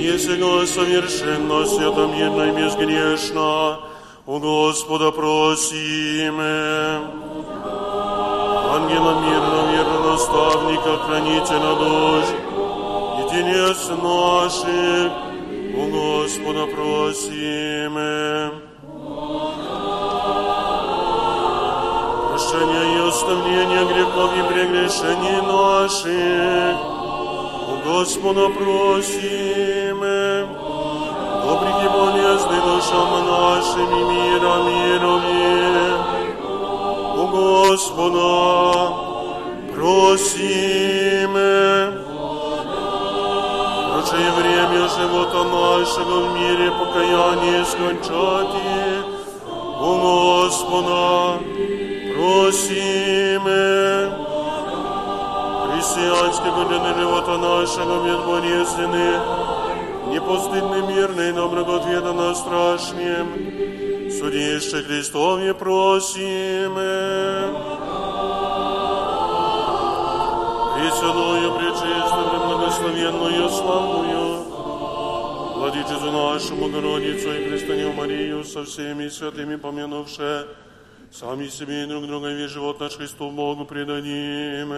Не сега совершенно, свято, мирно и безгрешно, Господа просиме. Ангела мирного, верного наставника, хранителя душ, и телес наших, у Господа просиме. Прощение и оставление грехов и прегрешений наших, у Господа просиме. Добрый и болезный душам нашим и мира мировым, у Господа просиме. Прочее время живота нашего в мире покаяние скончати, у Господа просиме. Христианской годины живота нашего безболезненный, непостыдный, мирный, но благответно страшнем, судище Христове просиме. Пресвятую, пречистую, преблагословенную, славную, Владычицу нашу, Богородицу и Престанию Марию со всеми святыми помянувши, Сами себе и друг друга весь живот наш Христу Богу предадим.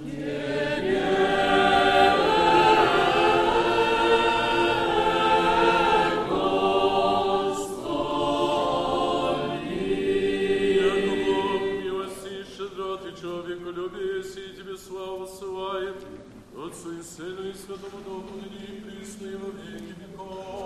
Яко Отцу и Сыну и Святому Духу, ныне и присно и во веки веков.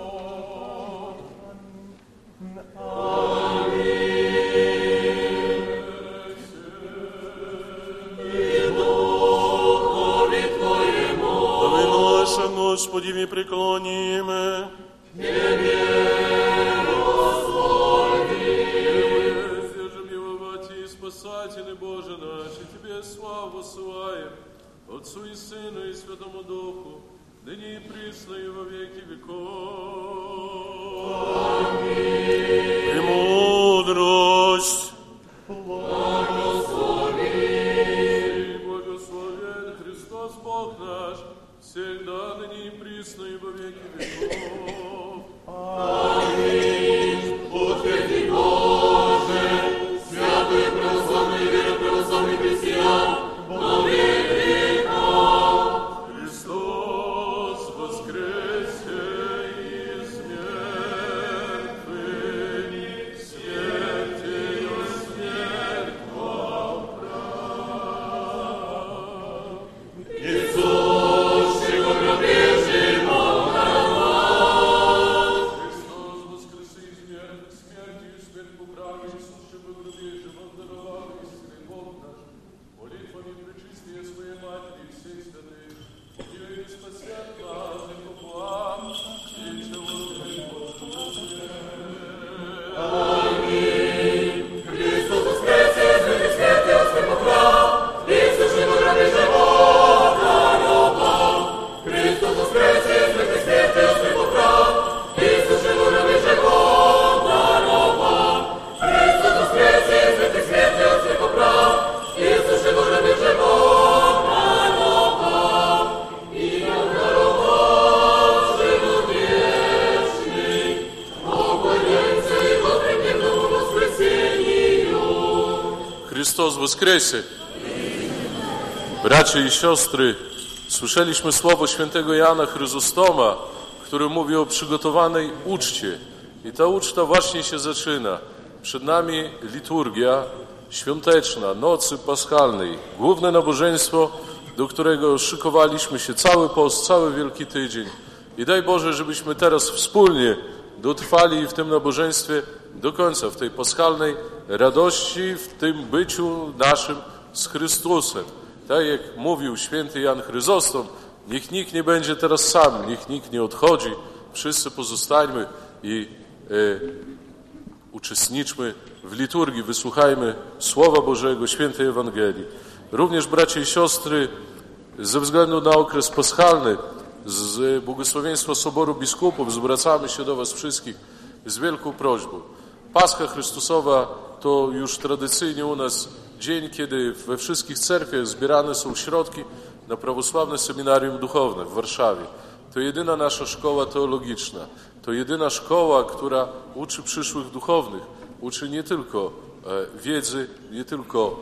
Woskresie. Bracia i siostry, słyszeliśmy słowo świętego Jana Chryzostoma, który mówi o przygotowanej uczcie. I ta uczta właśnie się zaczyna. Przed nami liturgia świąteczna, nocy paschalnej. Główne nabożeństwo, do którego szykowaliśmy się cały post, cały Wielki Tydzień. I daj Boże, żebyśmy teraz wspólnie dotrwali w tym nabożeństwie do końca, w tej paschalnej radości, w tym byciu naszym z Chrystusem. Tak jak mówił święty Jan Chryzostom, niech nikt nie będzie teraz sam, niech nikt nie odchodzi, wszyscy pozostańmy i e, uczestniczmy w liturgii, wysłuchajmy Słowa Bożego, świętej Ewangelii. Również bracia i siostry, ze względu na okres paschalny, z błogosławieństwa Soboru Biskupów zwracamy się do Was wszystkich z wielką prośbą. Pascha Chrystusowa to już tradycyjnie u nas dzień, kiedy we wszystkich cerkwiach zbierane są środki na prawosławne seminarium duchowne w Warszawie. To jedyna nasza szkoła teologiczna. To jedyna szkoła, która uczy przyszłych duchownych. Uczy nie tylko e, wiedzy, nie tylko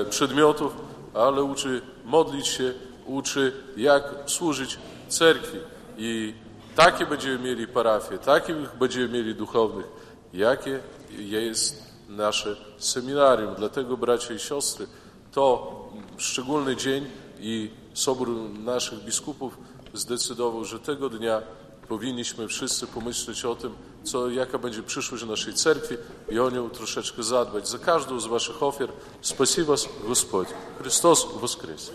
e, przedmiotów, ale uczy modlić się, uczy jak służyć cerkwi. I takie będziemy mieli parafie, takich będziemy mieli duchownych, jakie jest nasze seminarium. Dlatego, bracia i siostry, to szczególny dzień i Sobór naszych biskupów zdecydował, że tego dnia powinniśmy wszyscy pomyśleć o tym, co, jaka będzie przyszłość naszej cerkwi i o nią troszeczkę zadbać. Za każdą z waszych ofiar spasi was Господь. Chrystus woskres.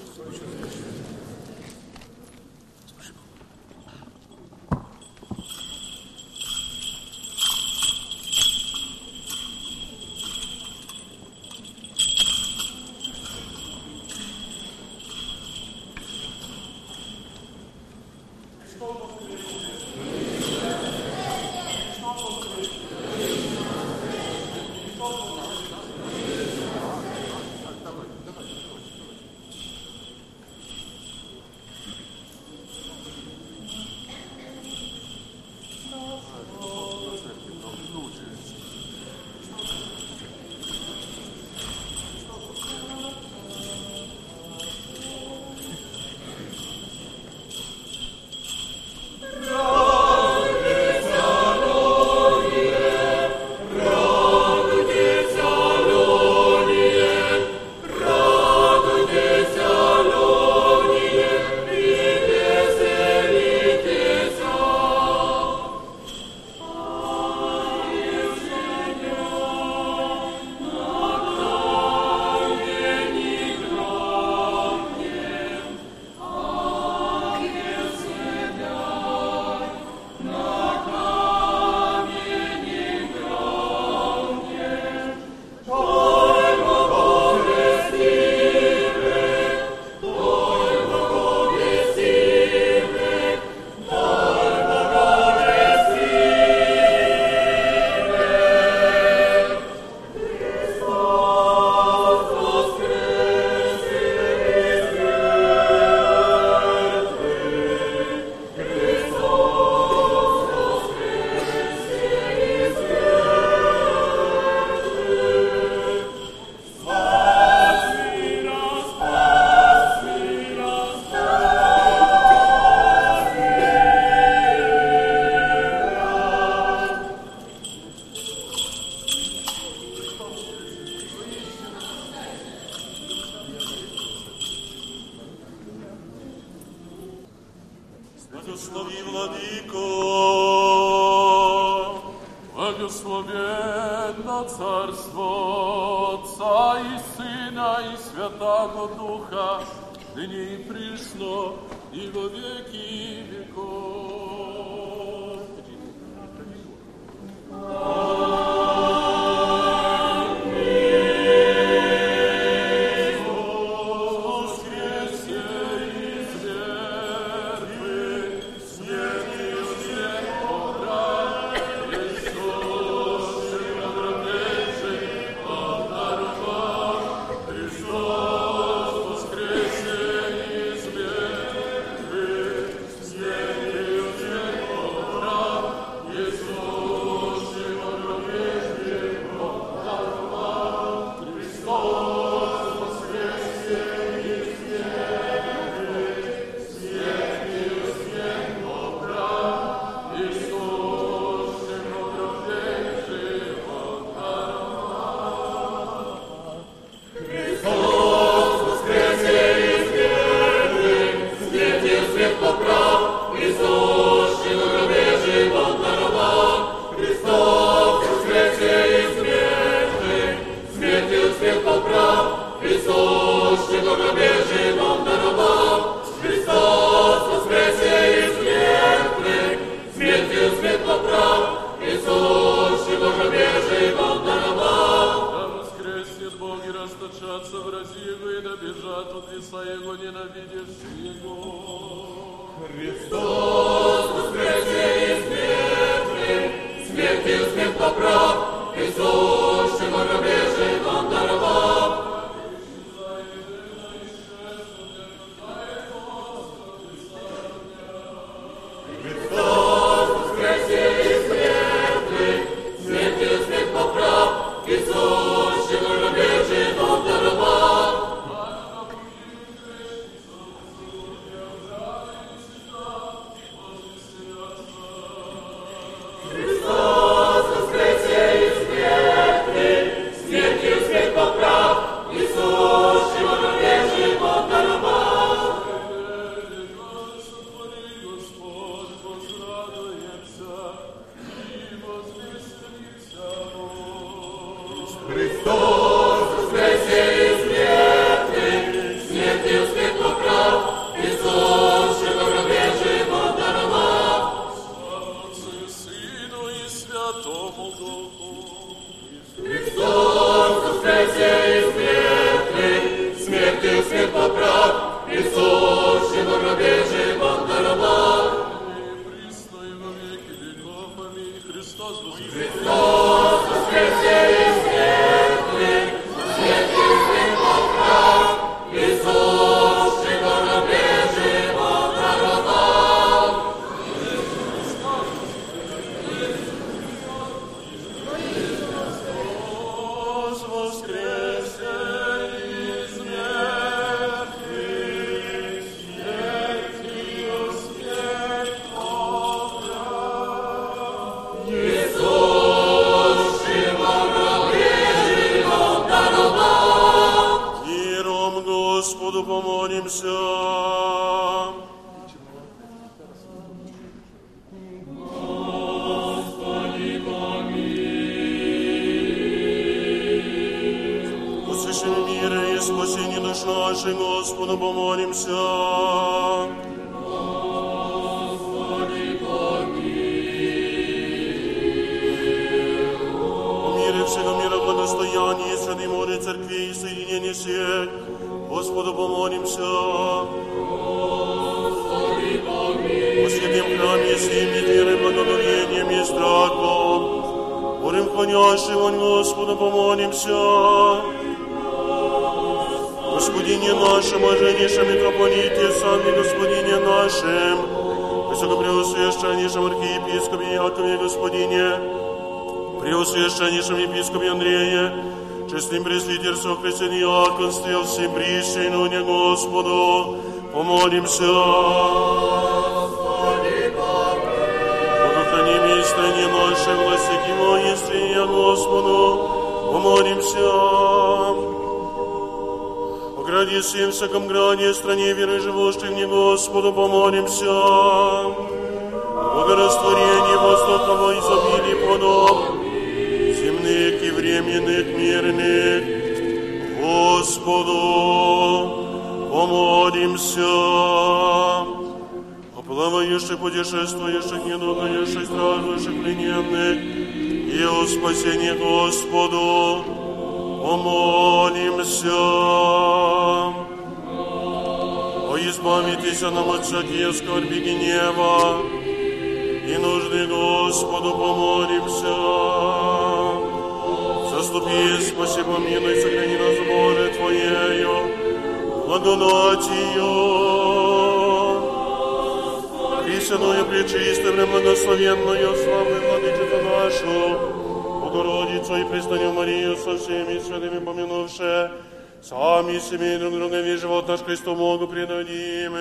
пасе ми друг друга весь живот наш Христу Богу принудим.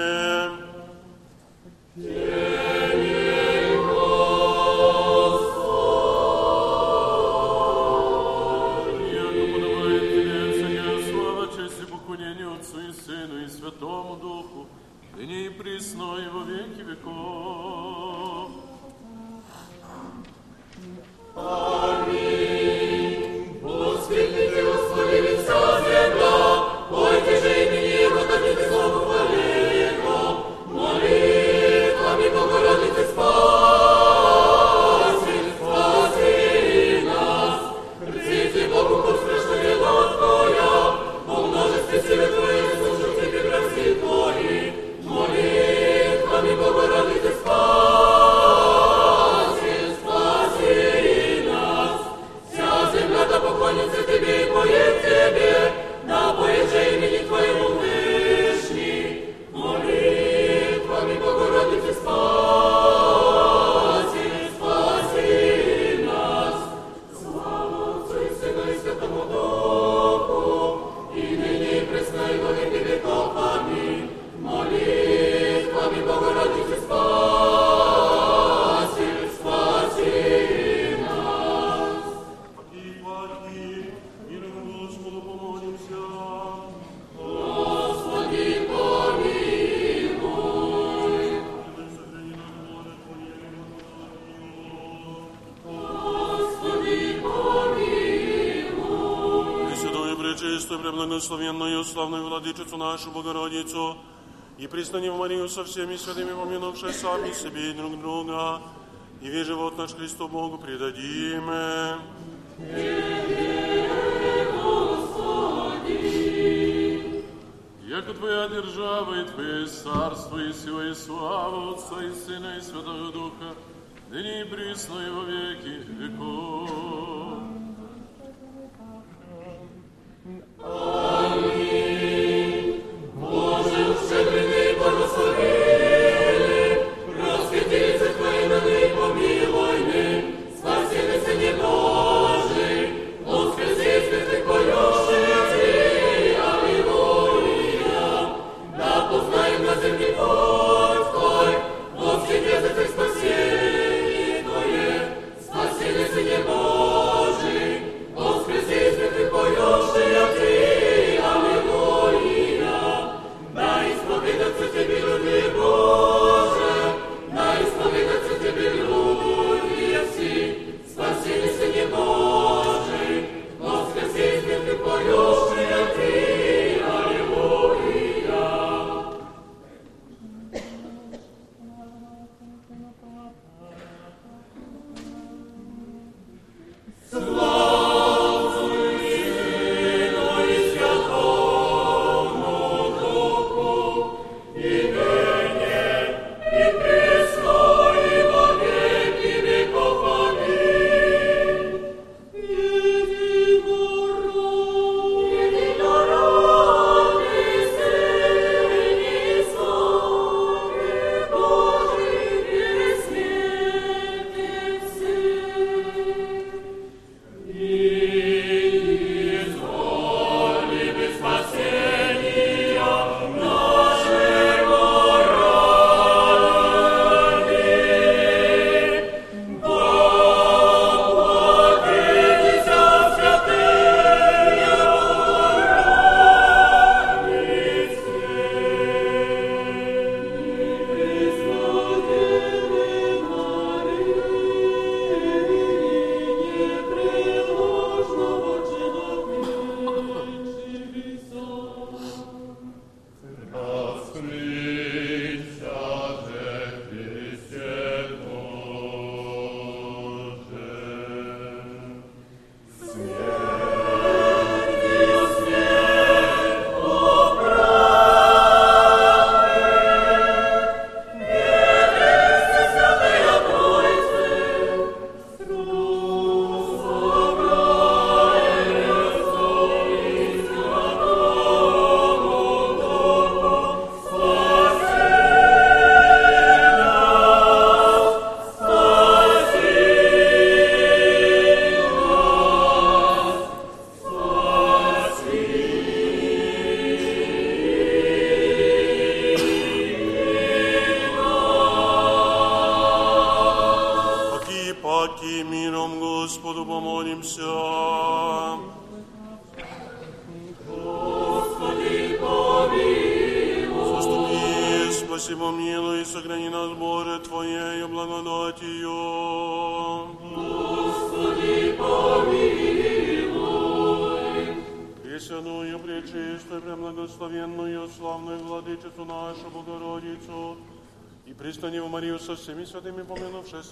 Отцу и Сыну и Святому Духу, ныне и присно и во веки веков. славную владычицу нашу Богородицу, и пристанем Марию со всеми святыми, помянувши сами себе и друг друга, и весь живот наш Христу Богу предадим. Яко Твоя держава и Твое царство, и сила, и слава Отца, и Сына, и Святого Духа, ныне и присно, и во веки веков.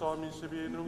somis vino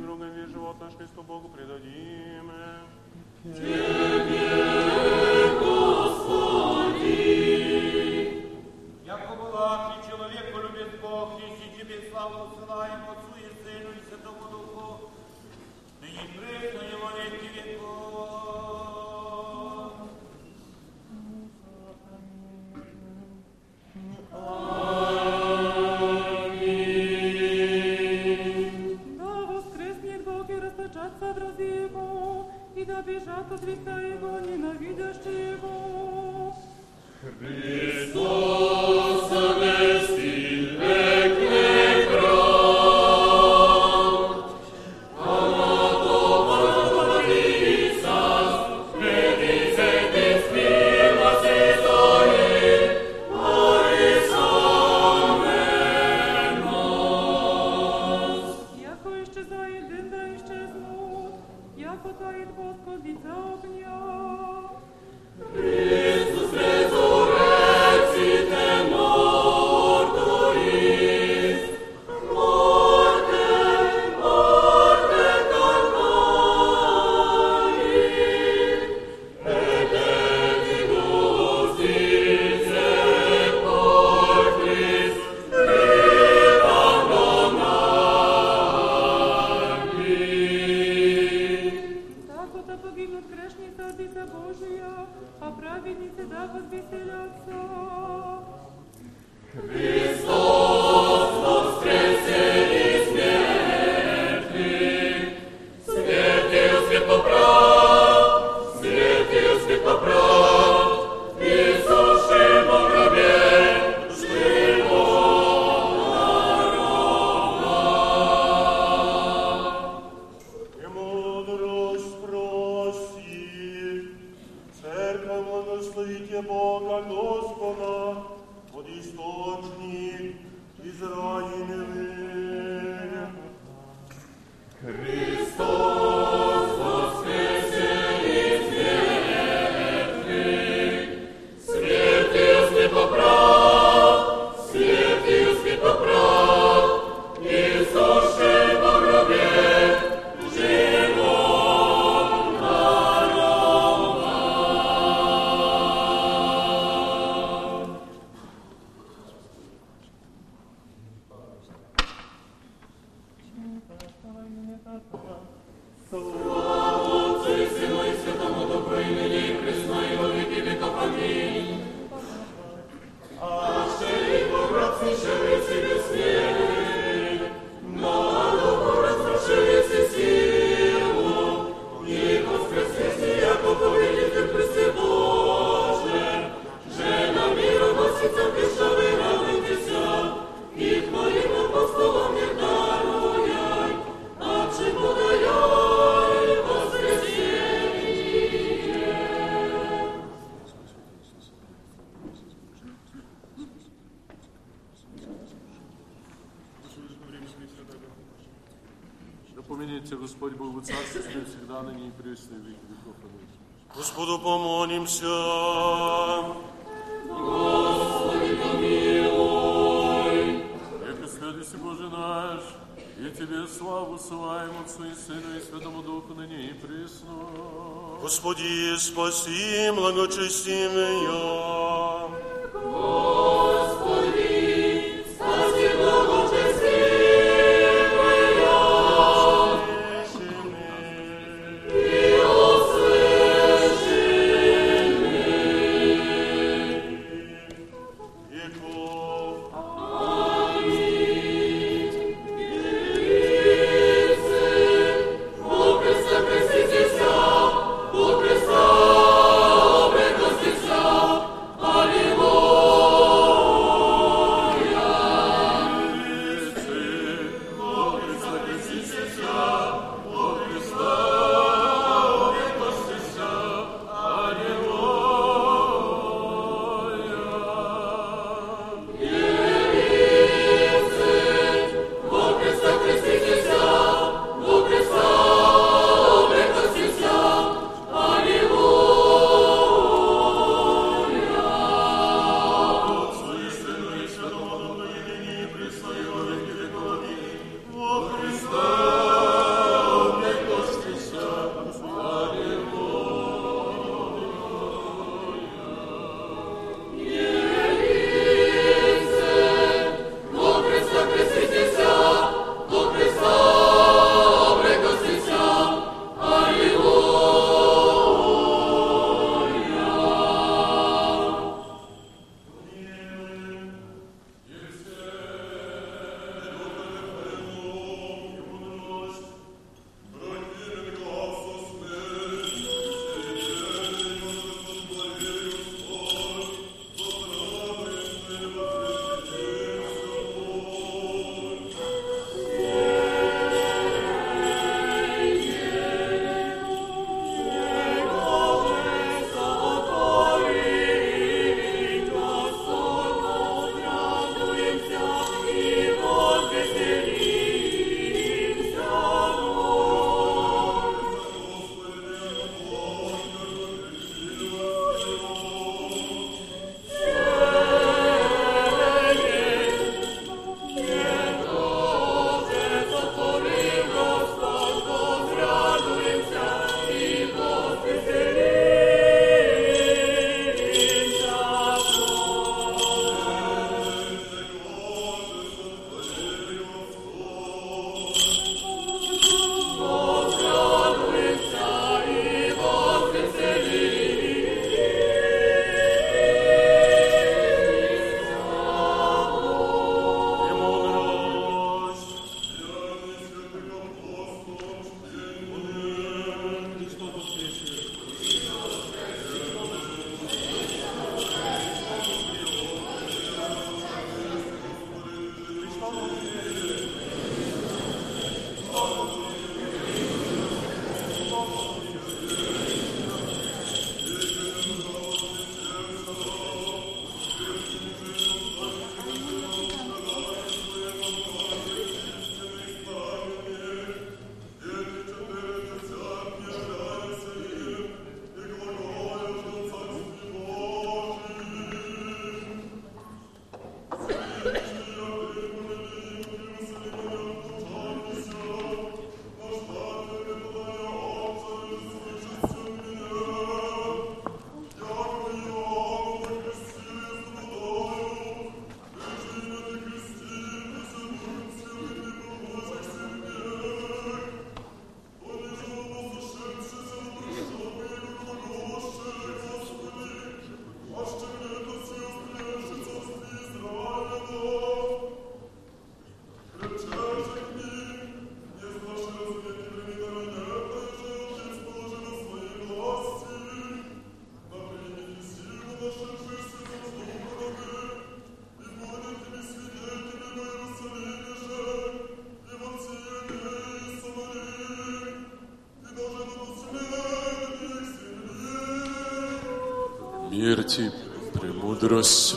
помолимся. Господи, помилуй. Век следуйся, Боже наш, и Тебе славу славим Отцу и Сыну и Святому Духу ныне и пресно. Господи, спаси, благочестивый Тебе, премудрость.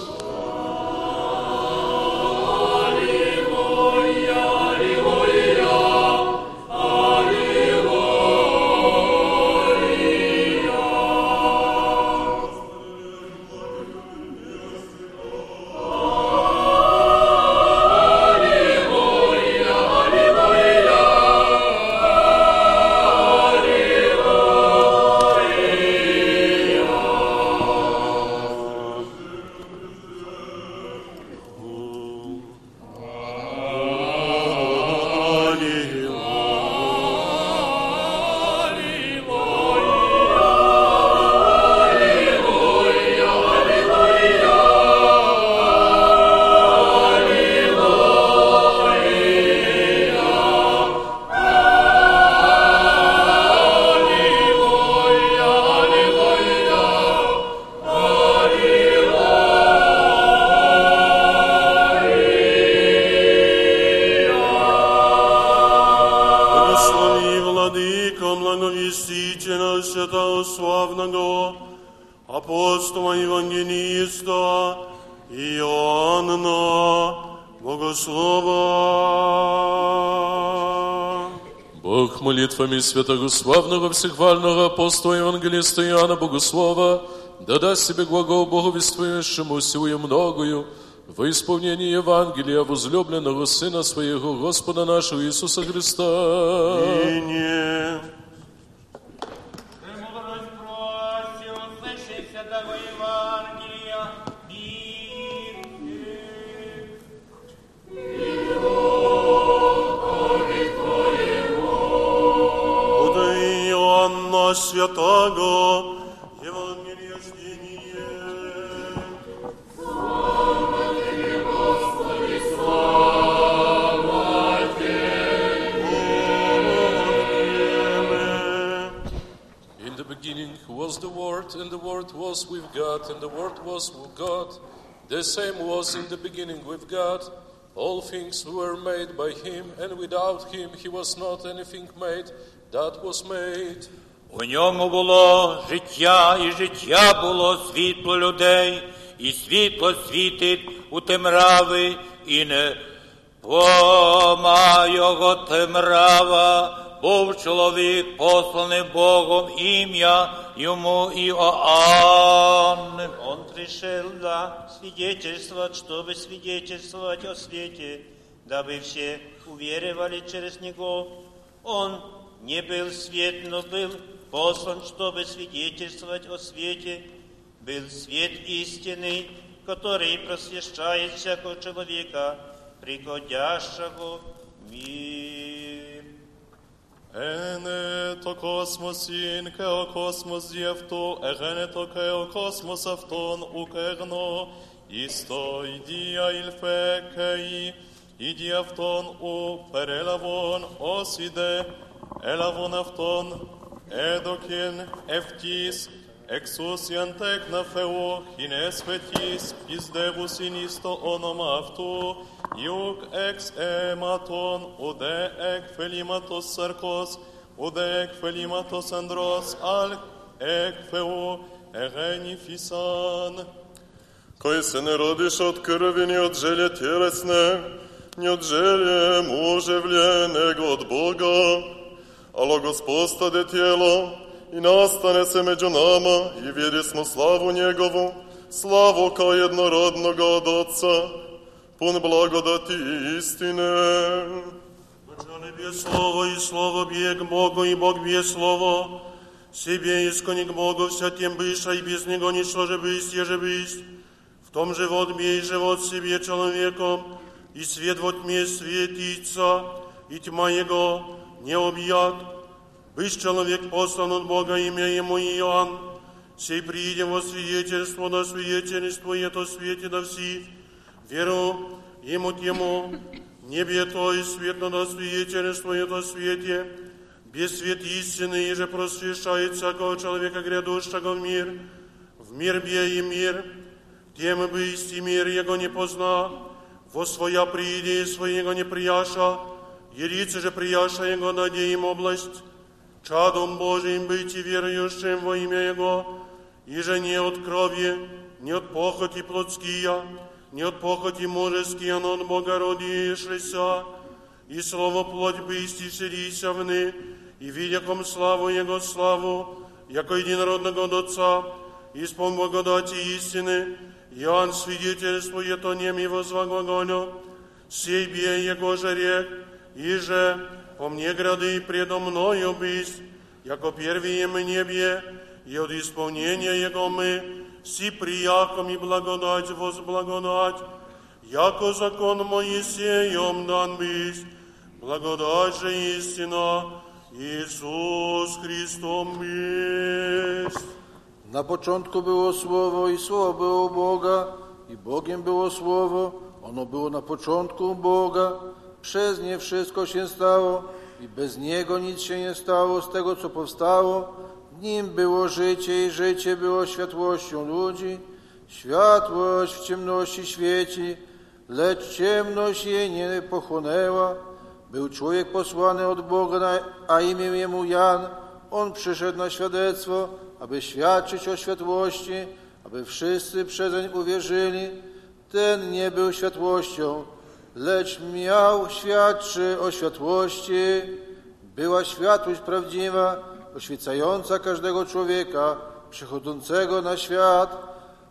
Святого славного всехвального апостола Евангелиста Иоанна Богослова да даст себе глагол Боговествующему силою многою во исполнении Евангелия возлюбленного Сына Своего Господа нашего Иисуса Христа. Ныне the beginning with God. All things were made by Him, and without Him He was not anything made that was made. У ньому було життя, і життя було світло людей, і світло світить у темрави, і не пома його темрава, був чоловік, посланий Богом, ім'я йому Іоанн. Он пришел да свидетельствовать, чтобы свидетельствовать о свете, дабы все уверовали через Него. Он не был свет, но был послан, чтобы свидетельствовать о свете. Был свет истины, который просвещает всякого человека, приходящего в мир. Εγένε το κόσμο ειν και ο κόσμος δι' αυτού, εγένε το και ο κόσμος αυτόν ουκ εγνώ, εις το ιδία ηλφέ καί, ήδη αυτόν ου περέλαβον ως ιδε, έλαβον αυτόν έδοκιν ευτής, εξούσιαν τέκνα Θεού, χινές στο το όνομα αυτού, iuc ex ematon, ude ec felimatos sarcos, ude ec felimatos andros, al ec feo, egenifisan. Koji se ne rodiš od krvi ni od želje tjelesne, ni od želje muževlje, nego od Boga. Alo gospodade tijelo i nastane se među nama i vidje smo slavu njegovu, slavu kao jednorodnoga od Otca, pun blagodati istine. Начало бе Слово, и Слово бе к Богу, и Бог бе Слово. Себе искони к Богу, вся тем быша, и без Него ничто же бысть, еже бысть. В том живот бе и живот себе человеком, и свет во тьме светится, и тьма Его не объят. Бысть человек послан от Бога, имя Ему Иоанн, сей приидем во свидетельство, на свидетельство это свете на все, веру Ему тему, небе то и свет на свидетельство это свете, без свет истины, и же просвещает всякого человека, грядущего в мир. В мир бей и мир, тем бы исти мир его не позна, во своя прииде своего не прияша, Ярице же прияша его даде им область, чадом Божиим быть и верующим во имя Его, и же не от крови, не от похоти плотския, не от похоти мужеския, но от Бога родившийся, и слово плоть бы истишилися вны, и видяком славу Его славу, яко единородного от Отца, исполн благодати истины, Иоанн свидетельствует о нем и возвоглаголю, сей бие Его же рек, и же по мне грады предо мною бысть, яко первые мы небе, и от исполнения Его мы, си прияком и благодать возблагодать, яко закон Моисеем дан бысть, благодать же истина, Иисус Христом есть. Na początku było Słowo i Słowo było u Boga i Bogiem było Słowo. Ono było na początku u Boga. Przez nie wszystko się stało i bez Niego nic się nie stało z tego, co powstało. nim było życie i życie było światłością ludzi. Światłość w ciemności świeci, lecz ciemność jej nie pochłonęła. Był człowiek posłany od Boga, a imię jemu Jan. On przyszedł na świadectwo, aby świadczyć o światłości, aby wszyscy przezeń uwierzyli. Ten nie był światłością, lecz miał świadczy o światłości. Była światłość prawdziwa, oświecająca każdego człowieka przychodzącego na świat.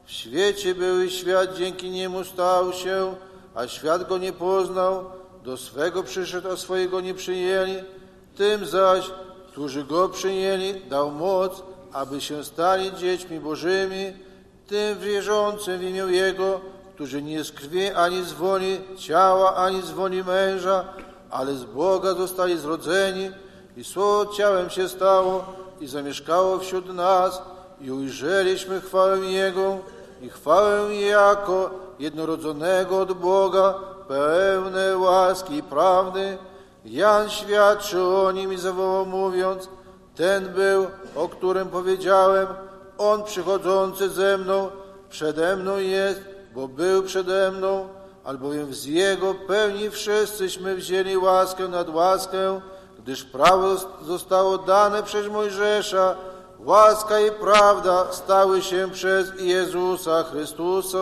W świecie był i świat dzięki niemu stał się, a świat go nie poznał. Do swego przyszedł, a swojego nie przyjęli. Tym zaś, którzy go przyjęli, dał moc, aby się stali dziećmi Bożymi, tym wierzącym w imię Jego, którzy nie z krwi ani z woli ciała, ani z woli męża, ale z Boga zostali zrodzeni i Słowo ciałem się stało i zamieszkało wśród nas i ujrzeliśmy chwałę Jego i chwałę jako jednorodzonego od Boga, pełne łaski i prawdy. Jan świadczy o nim i zawołał mówiąc, ten był, o którym powiedziałem, on przychodzący ze mną, przede mną jest, bo był przede mną, albowiem z jego pełni wszyscyśmy wzięli łaskę nad łaskę, gdyż prawo zostało dane przez Mojżesza, łaska i prawda stały się przez Jezusa Chrystusa.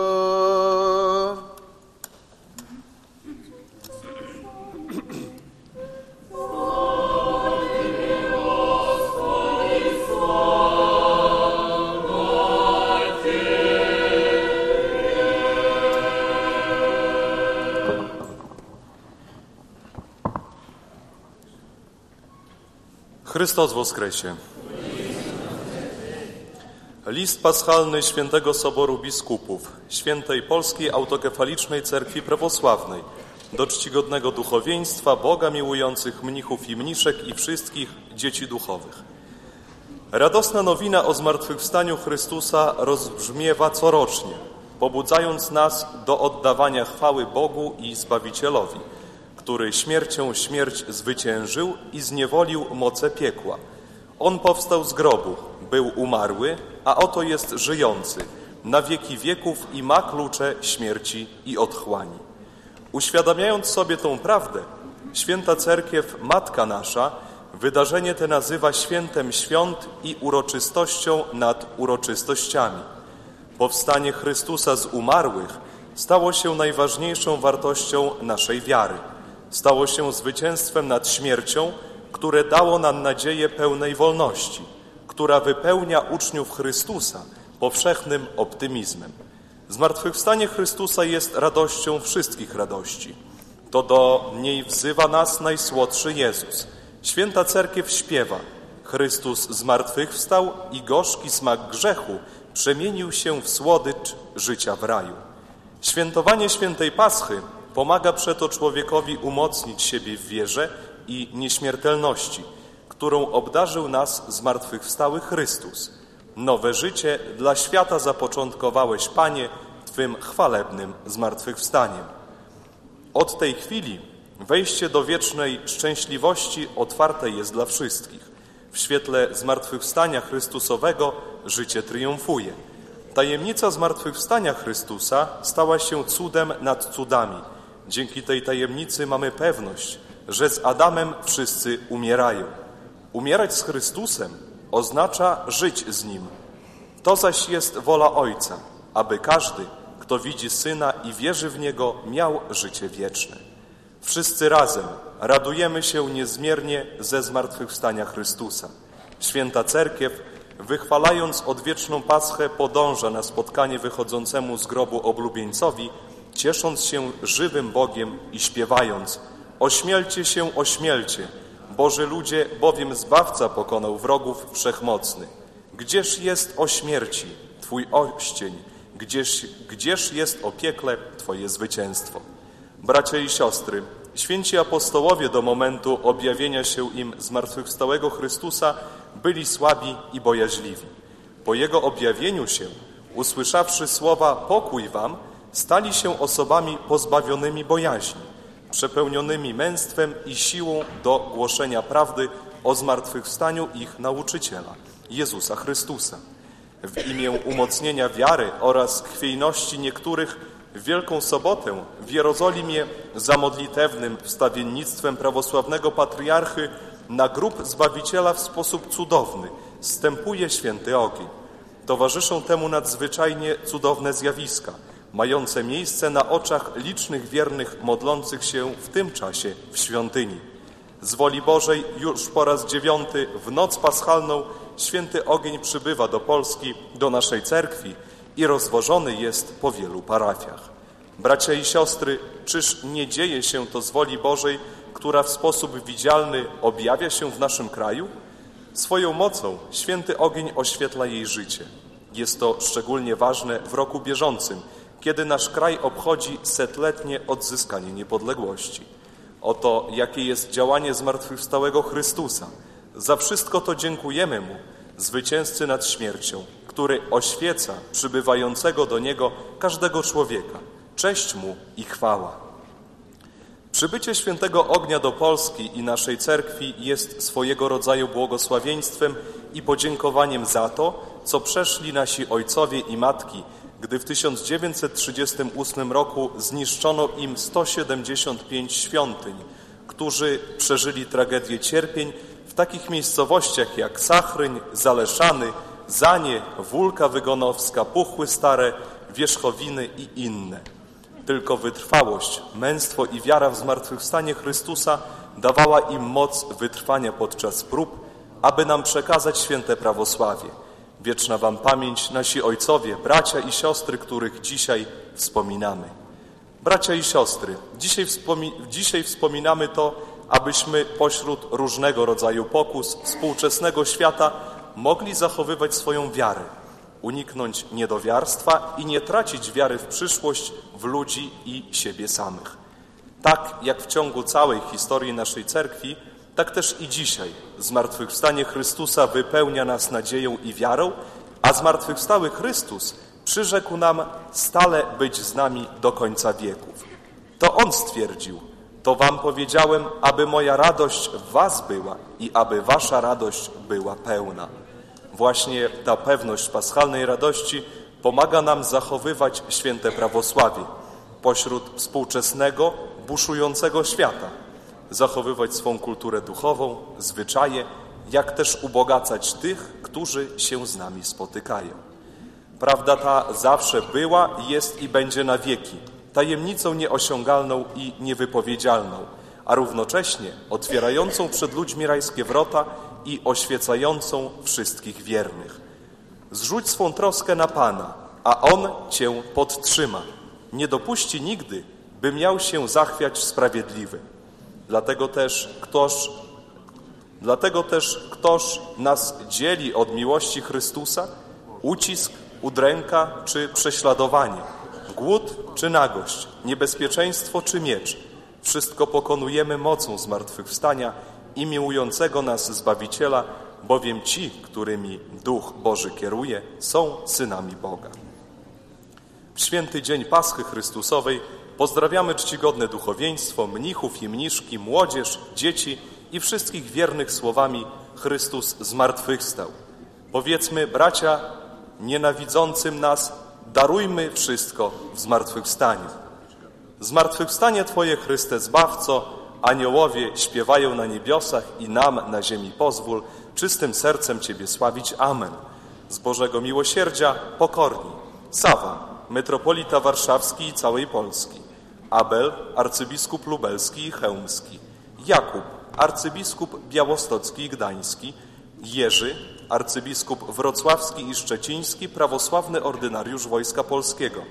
Chrystus woskresie. List paschalny Świętego Soboru Biskupów Świętej Polskiej Autokefalicznej Cerkwi Prawosławnej do czcigodnego duchowieństwa, Boga miłujących mnichów i mniszek i wszystkich dzieci duchowych. Radosna nowina o zmartwychwstaniu Chrystusa rozbrzmiewa corocznie, pobudzając nas do oddawania chwały Bogu i Zbawicielowi, który śmiercią śmierć zwyciężył i zniewolił moce piekła. On powstał z grobu, był umarły, a oto jest żyjący, na wieki wieków i ma klucze śmierci i otchłani. Uświadamiając sobie tą prawdę, święta cerkiew, Matka Nasza, wydarzenie te nazywa świętem świąt i uroczystością nad uroczystościami. Powstanie Chrystusa z umarłych stało się najważniejszą wartością naszej wiary. Stało się zwycięstwem nad śmiercią, które dało nam nadzieję pełnej wolności, która wypełnia uczniów Chrystusa powszechnym optymizmem. Zmartwychwstanie Chrystusa jest radością wszystkich radości. To do niej wzywa nas najsłodszy Jezus. Święta Cerkiew śpiewa Chrystus zmartwychwstał i gorzki smak grzechu przemienił się w słodycz życia w raju. Świętowanie świętej Paschy pomaga przeto człowiekowi umocnić siebie w wierze i nieśmiertelności, którą obdarzył nas zmartwychwstały Chrystus. Nowe życie dla świata zapoczątkowałeś, Panie, Twym chwalebnym zmartwychwstaniem. Od tej chwili wejście do wiecznej szczęśliwości otwarte jest dla wszystkich. W świetle zmartwychwstania Chrystusowego życie triumfuje. Tajemnica zmartwychwstania Chrystusa stała się cudem nad cudami. Dzięki tej tajemnicy mamy pewność, że z Adamem wszyscy umierają. Umierać z Chrystusem oznacza żyć z Nim. To zaś jest wola Ojca, aby każdy, kto widzi Syna i wierzy w Niego, miał życie wieczne. Wszyscy razem radujemy się niezmiernie ze zmartwychwstania Chrystusa. Święta Cerkiew, wychwalając odwieczną Paschę, podąża na spotkanie wychodzącemu z grobu oblubieńcowi, ciesząc się żywym Bogiem i śpiewając Ośmielcie się, ośmielcie, Boży ludzie, bowiem Zbawca pokonał wrogów wszechmocny. Gdzież jest o śmierci Twój oścień, gdzież, gdzież jest o piekle Twoje zwycięstwo. Bracia i siostry, święci apostołowie do momentu objawienia się im zmartwychwstałego Chrystusa byli słabi i bojaźliwi. Po Jego objawieniu się, usłyszawszy słowa pokój wam, stali się osobami pozbawionymi bojaźni, przepełnionymi męstwem i siłą do głoszenia prawdy o zmartwychwstaniu ich nauczyciela, Jezusa Chrystusa. W imię umocnienia wiary oraz chwiejności niektórych w Wielką Sobotę w Jerozolimie za modlitewnym wstawiennictwem prawosławnego patriarchy na grób Zbawiciela w sposób cudowny stępuje święty ogień. Towarzyszą temu nadzwyczajnie cudowne zjawiska, mające miejsce na oczach licznych wiernych modlących się w tym czasie w świątyni. Z woli Bożej już po raz dziewiąty w noc paschalną święty ogień przybywa do Polski, do naszej cerkwi i rozwożony jest po wielu parafiach. Bracia i siostry, czyż nie dzieje się to z woli Bożej, która w sposób widzialny objawia się w naszym kraju? Swoją mocą święty ogień oświetla jej życie. Jest to szczególnie ważne w roku bieżącym, kiedy nasz kraj obchodzi setletnie odzyskanie niepodległości. Oto jakie jest działanie zmartwychwstałego Chrystusa. Za wszystko to dziękujemy Mu, zwycięzcy nad śmiercią, który oświeca przybywającego do Niego każdego człowieka. Cześć Mu i chwała. Przybycie świętego ognia do Polski i naszej cerkwi jest swojego rodzaju błogosławieństwem i podziękowaniem za to, co przeszli nasi ojcowie i matki, gdy w 1938 roku zniszczono im 175 świątyń, którzy przeżyli tragedię cierpień w takich miejscowościach jak Sachryń, Zaleszany, Zanie, Wólka Wygonowska, Puchły Stare, Wierzchowiny i inne. Tylko wytrwałość, męstwo i wiara w zmartwychwstanie Chrystusa dawała im moc wytrwania podczas prób, aby nam przekazać święte prawosławie. Wieczna Wam pamięć, nasi ojcowie, bracia i siostry, których dzisiaj wspominamy. Bracia i siostry, dzisiaj, wspomi dzisiaj wspominamy to, abyśmy pośród różnego rodzaju pokus współczesnego świata mogli zachowywać swoją wiarę, uniknąć niedowiarstwa i nie tracić wiary w przyszłość, w ludzi i siebie samych. Tak jak w ciągu całej historii naszej cerkwi, tak też i dzisiaj zmartwychwstanie Chrystusa wypełnia nas nadzieją i wiarą, a zmartwychwstały Chrystus przyrzekł nam stale być z nami do końca wieków. To On stwierdził, to wam powiedziałem, aby moja radość w was była i aby wasza radość była pełna. Właśnie ta pewność paschalnej radości pomaga nam zachowywać święte prawosławie pośród współczesnego, buszującego świata, zachowywać swą kulturę duchową, zwyczaje, jak też ubogacać tych, którzy się z nami spotykają. Prawda ta zawsze była, jest i będzie na wieki, tajemnicą nieosiągalną i niewypowiedzialną, a równocześnie otwierającą przed ludźmi rajskie wrota i oświecającą wszystkich wiernych. Zrzuć swą troskę na Pana, a On Cię podtrzyma. Nie dopuści nigdy, by miał się zachwiać sprawiedliwy. Dlatego też ktoś, dlatego też ktoś nas dzieli od miłości Chrystusa, ucisk, udręka czy prześladowanie, głód czy nagość, niebezpieczeństwo czy miecz. Wszystko pokonujemy mocą zmartwychwstania i miłującego nas Zbawiciela, bowiem ci, którymi Duch Boży kieruje, są synami Boga. W święty dzień Paschy Chrystusowej pozdrawiamy czcigodne duchowieństwo, mnichów i mniszki, młodzież, dzieci i wszystkich wiernych słowami Chrystus zmartwychwstał. Powiedzmy, bracia, nienawidzącym nas darujmy wszystko w zmartwychwstaniu. Zmartwychwstanie Twoje, Chryste Zbawco, aniołowie śpiewają na niebiosach i nam na ziemi pozwól, czystym sercem Ciebie sławić. Amen. Z Bożego miłosierdzia pokorni. Sawa, metropolita warszawski i całej Polski. Abel, arcybiskup lubelski i chełmski. Jakub, arcybiskup białostocki i gdański. Jerzy, arcybiskup wrocławski i szczeciński, prawosławny ordynariusz Wojska Polskiego.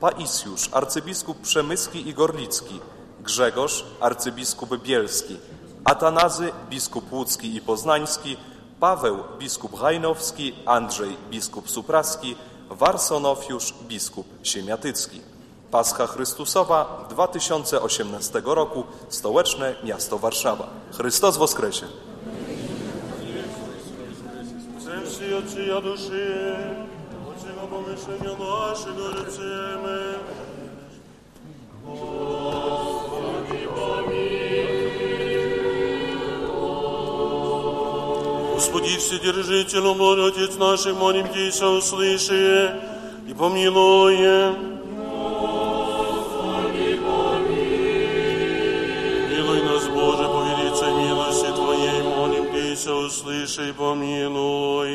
Paisjusz, arcybiskup przemyski i gorlicki. Grzegorz, arcybiskup bielski. Atanazy, biskup łódzki i poznański. Paweł, biskup hajnowski. Andrzej, biskup supraski. Warsonofiusz, biskup siemiatycki. Pascha Chrystusowa 2018 roku, stołeczne miasto Warszawa. Chrystus Woskresie! Zemści oczyja duszy, oczyma pomyślenia naszego życzymy. Господи, Вседержитель, умоль, Отец наших, молим Тебя, услыши и помилуй. Тебя, услыши и помилуй.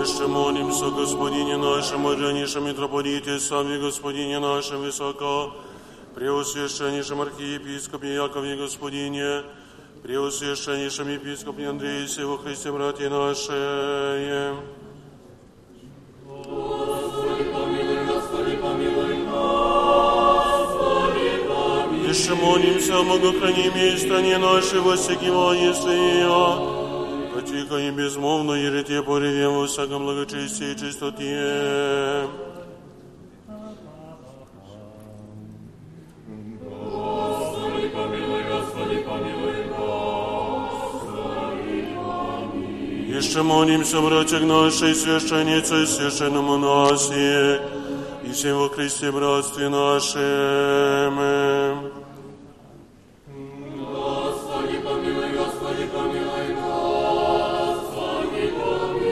Еще молимся, Господине нашем, Орянейшем митрополите, сами Господине нашем высоко, Преосвященнейшем архиепископе Якове Господине, Преосвященнейшем епископе Андрея Сего Христе, братья наши. Еще молимся о многохранимой стране нашей, во всяким воинстве, тихо и безмолвно, ерите поревем во всяком благочестии и чистоте. Jeszcze молимся, братьях нашей, священнице, священном монасе, и всем во Христе братстве нашем.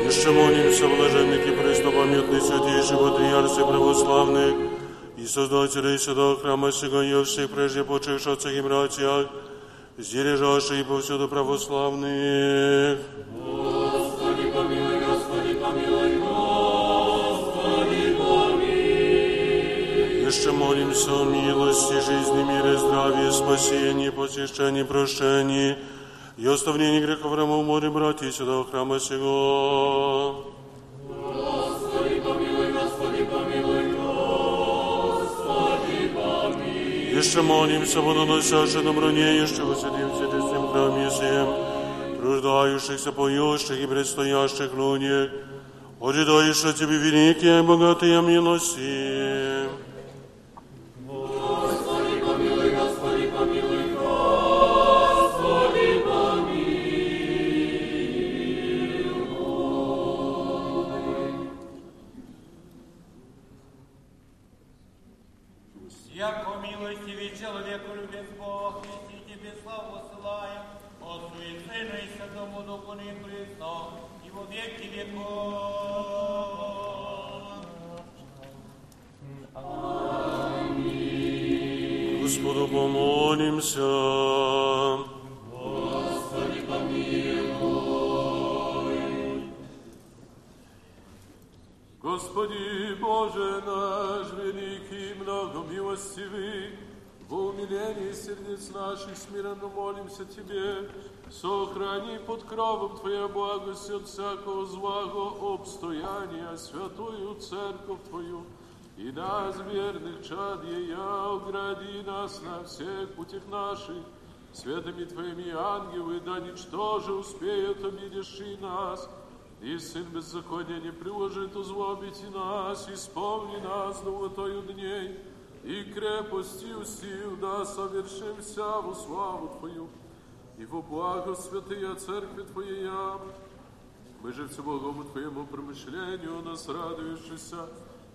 Еще молимся, блаженных и преснопамятных святейших патриарсий православных и создателей святого храма сего и всех прежде почивших отцах и братьях, лежащих и повсюду православных. Jeszcze молимся о милости, жизни, мире, здравии, спасении, посещении, прощении и оставлении грехов рамов море, братья, святого храма сего. Jeszcze молимся, водоносящим добронеющих, усидим в честном храме всем, труждающихся, поющих и предстоящих лунях, ожидающих Тебе великие, богатые милости. От всякого злого обстояния святую церковь Твою, и нас, верных чад Ея, огради нас на всех путях наших, светами Твоими ангелы, да ничтоже успеют обидевши нас, и Сын беззакония не приложит узлобить и нас, исполни нас долготою дней, и крепостью сил да совершимся во славу Твою, и во благо святые Церкви Твоя. Мы же всеблагому Твоему промышлению нас радующийся,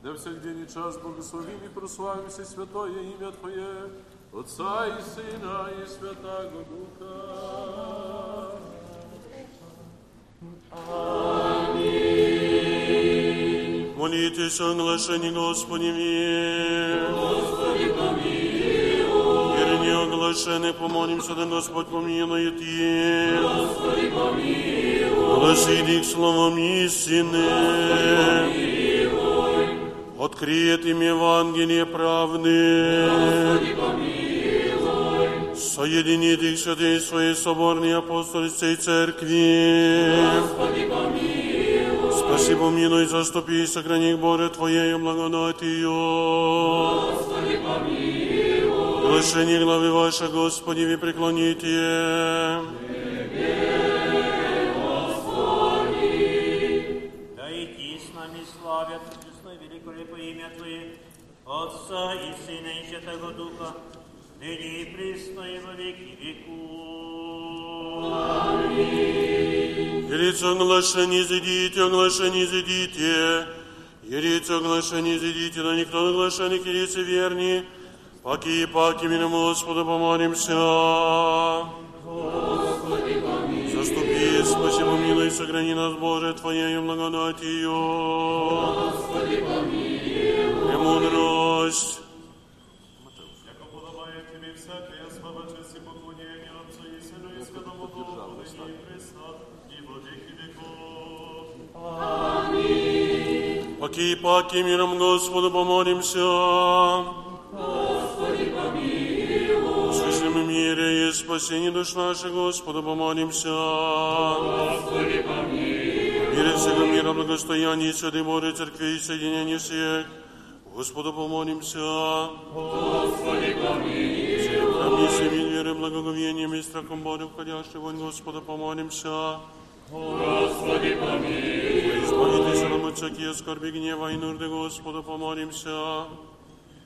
да всех день и час благословим и прославимся святое имя Твое, Отца и Сына и Святаго Духа. Молитесь о оглашении Господи мир. Господи помилуй. Верни оглашены, помолимся, да Господь помилует их. Господи помилуй. Гласи их словом истины. Откриет им Евангелие правды. Соединит их святые своей соборной апостольской церкви. Господи помилуй. Спаси, помилуй, заступи, сохрани их, Боже, Твоею благодатью. Господи, помилуй. Глашение главы Ваша, Господи, ви преклоните. Отца и Сына и Святого Духа, ныне и присно и во веки веков. Ярица оглашение, зайдите, оглашение, зайдите. Ярица оглашение, зайдите, да никто оглашение, ярица верни. Паки и паки, миром Господа помолимся. Господи, помилуй. Заступи, спаси, помилуй, сохрани нас, Боже, Твоею благодатью. Господи, помилуй. Премудрость. Яко подобает тебе всякое слава, честь и поклонение Отцу и Сыну и Святому Духу, ныне и присно, и во веки веков. Паки и паки, миром Господу помолимся. Господи, помилуй. Слышим мире и спасение душ наших, Господу помолимся. Господи, помилуй. Мире всего мира, благостояние, Святой Божьей Церкви и соединение всех, Господу помолимся. Господи, помилуй. Храни верой, благоговением и страхом Божьим, входящий вон, Господу помолимся. Господи, помилуй. Избавитесь нам от всякие скорби, гнева и нужды, Господу помолимся.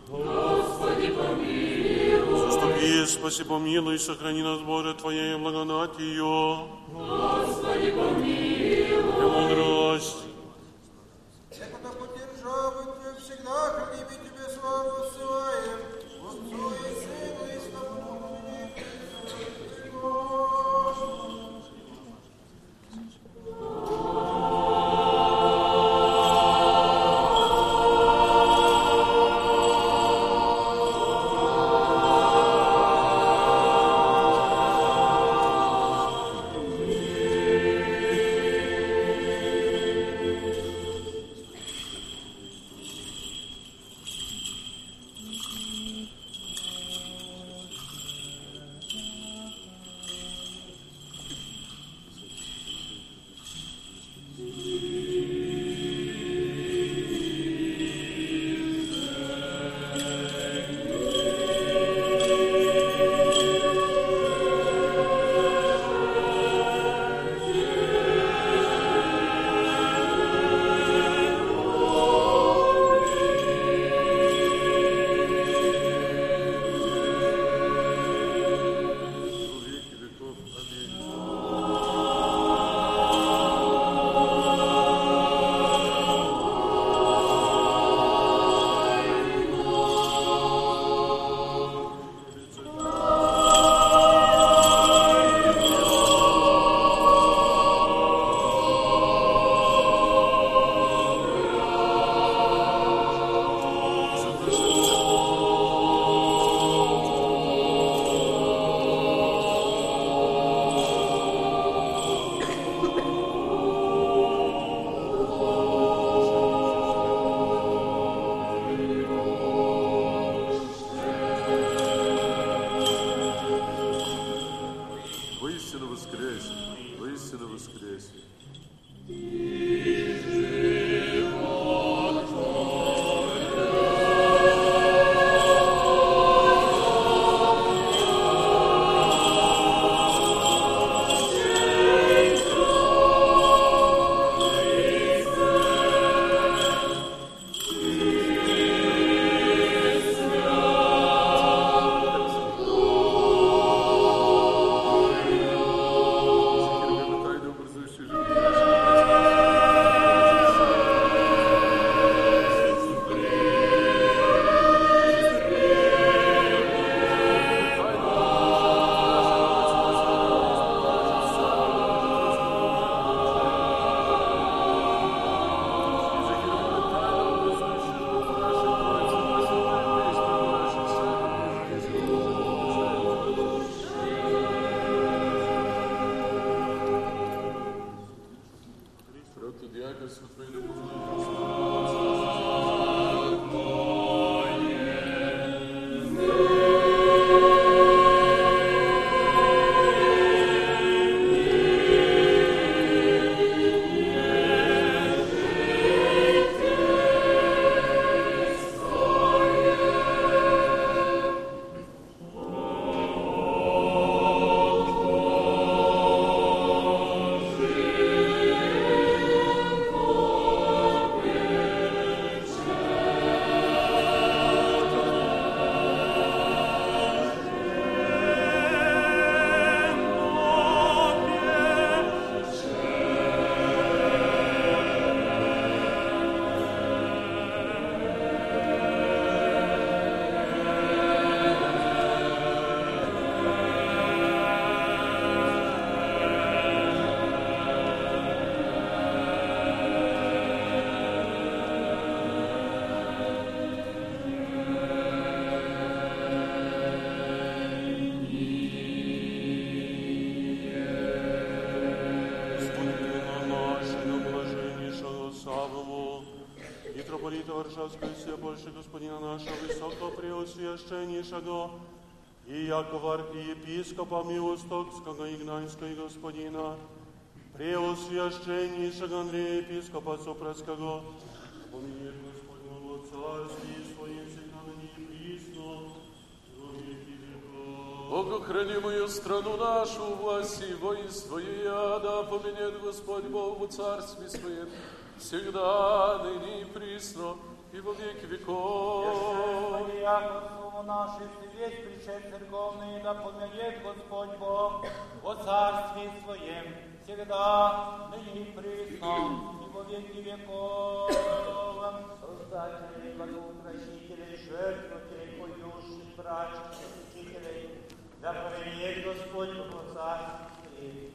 Господи, помилуй. Заступи, спаси, помилуй, сохрани нас, Боже, Твоею благодатью. Господи, помилуй. Премудрость. الله لبتب صواف السوائب Варшавского больше Господина нашего Высокопреосвященнейшего и Якова архиепископа Милостокского и Гнанского Господина, Преосвященнейшего Андрея епископа Сопратского, помилует Господь Царствие Своим всегда на ней присно, во веки веков. Богу храни мою страну нашу, власть и воинство ее, да поменет Господь Бог в царстве своем, всегда, ныне и присно, и во веки веков. Диаконству наших весь причет церковный, да помянет Господь Бог о царстве своем, всегда, ныне и присно, и во веки веков. Создателей, благоукрасителей, жертвователей, души, братьев, святителей, да помянет Господь Бог о царстве своем,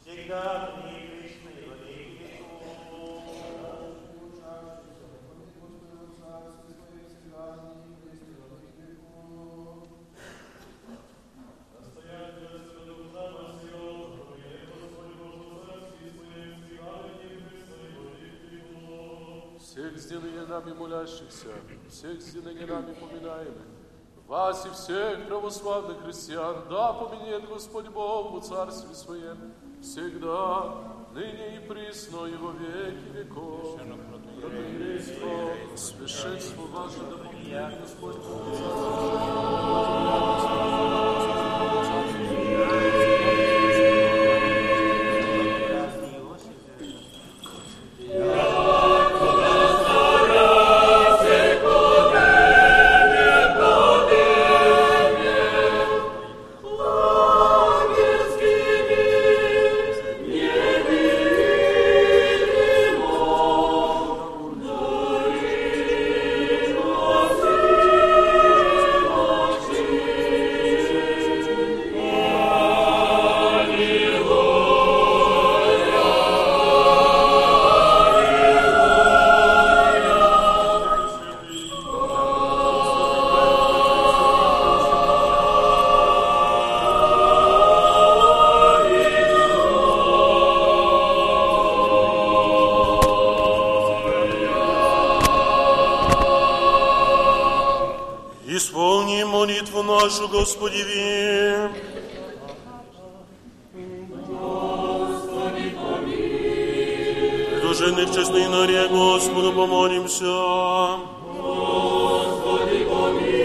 всегда, ныне и присно, и во веки Всех с ныне нами молящихся, всех с ныне нами поминаемых, вас и всех православных христиан, да поменет Господь Бог в царстве своем, всегда, ныне и присно, и во веки веков. Протоиерейство, священство ваше, да поменет Господь Бог в царстве молитву нашу, Господи, ви. Предложенных честной норе, Господу, помолимся. О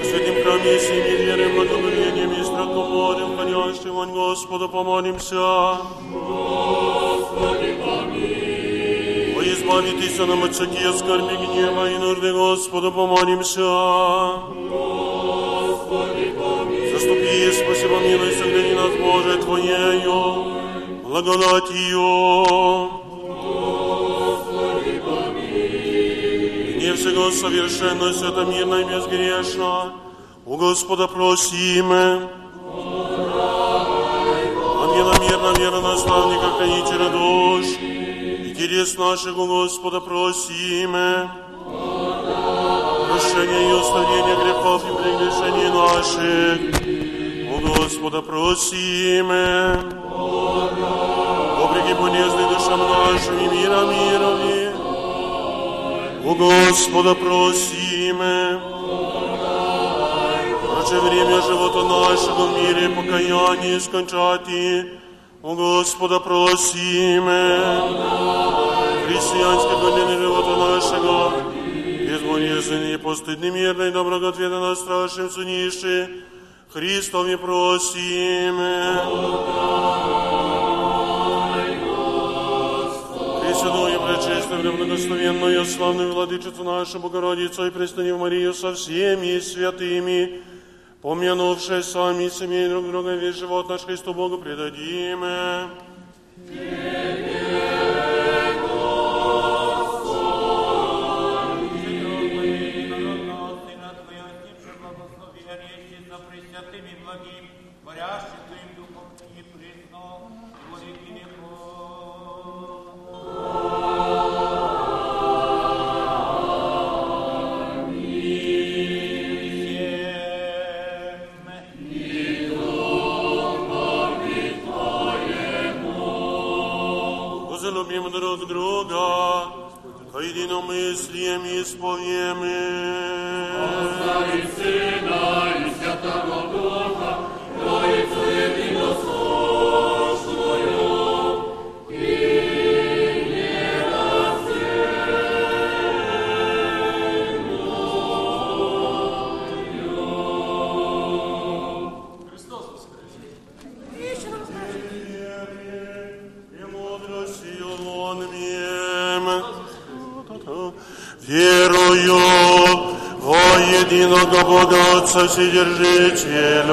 святым храме семьи веры, благоволением и страхом входящим вонь Господу, помолимся. О, избавитесь нам от всякие скорби, гнева и нужды, Господу, помолимся. Не всего совершенно, свято, мирно и безгрешно, у Господа просим. Мирно, верно, наставника, хранителя душ, интерес наших у Господа просим. Прощение и устранение грехов и прегрешений наших у Господа просим. Добрый полезный душам нашим и мира мирови у Господа просим. Проче время живота нашего в мире покаяние скончати, у Господа просим. Христианской годины живота нашего, безболезненный, постыдный, мирный, доброгответно страшным суниши, Христове просим. Пресвятую, пречистую, благословенную, славную Владычицу нашу Богородицу и Престанив Марию со всеми святыми, помянувши сами семей друг друга, весь живот наш Христу Богу предадим. Бога Отца Вседержителя,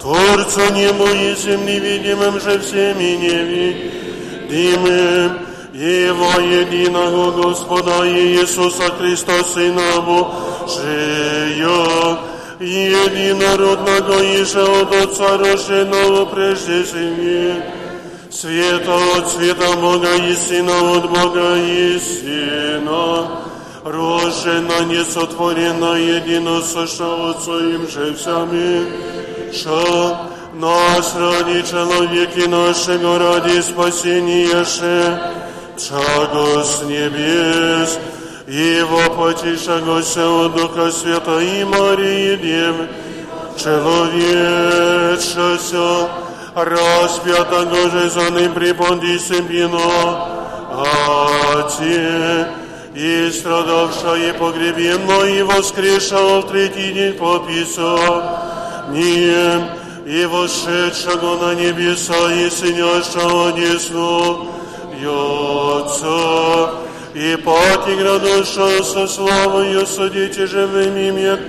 Творцу нему и всем невидимым же всеми невидимым, Его единого Господа Иисуса Христа, Сына Божия, единородного Иже от Отца рожденного прежде всеми, Света от света Бога и Сына от Бога и Сына, рождена, несотворена, единосуща Отцом же всеми, что нас ради человеки нашего, ради спасения ше, чаго с небес, и воплотившегося от Духа Света и Марии Девы, человечася, распятого же за ним при Понтисе Пино, Отце, и страдавша и погребенно, и воскрешал в третий день по Писанием, и вошедшего на небеса, и синящего десну, и Отца, и пати градуша со славою судите живыми мир,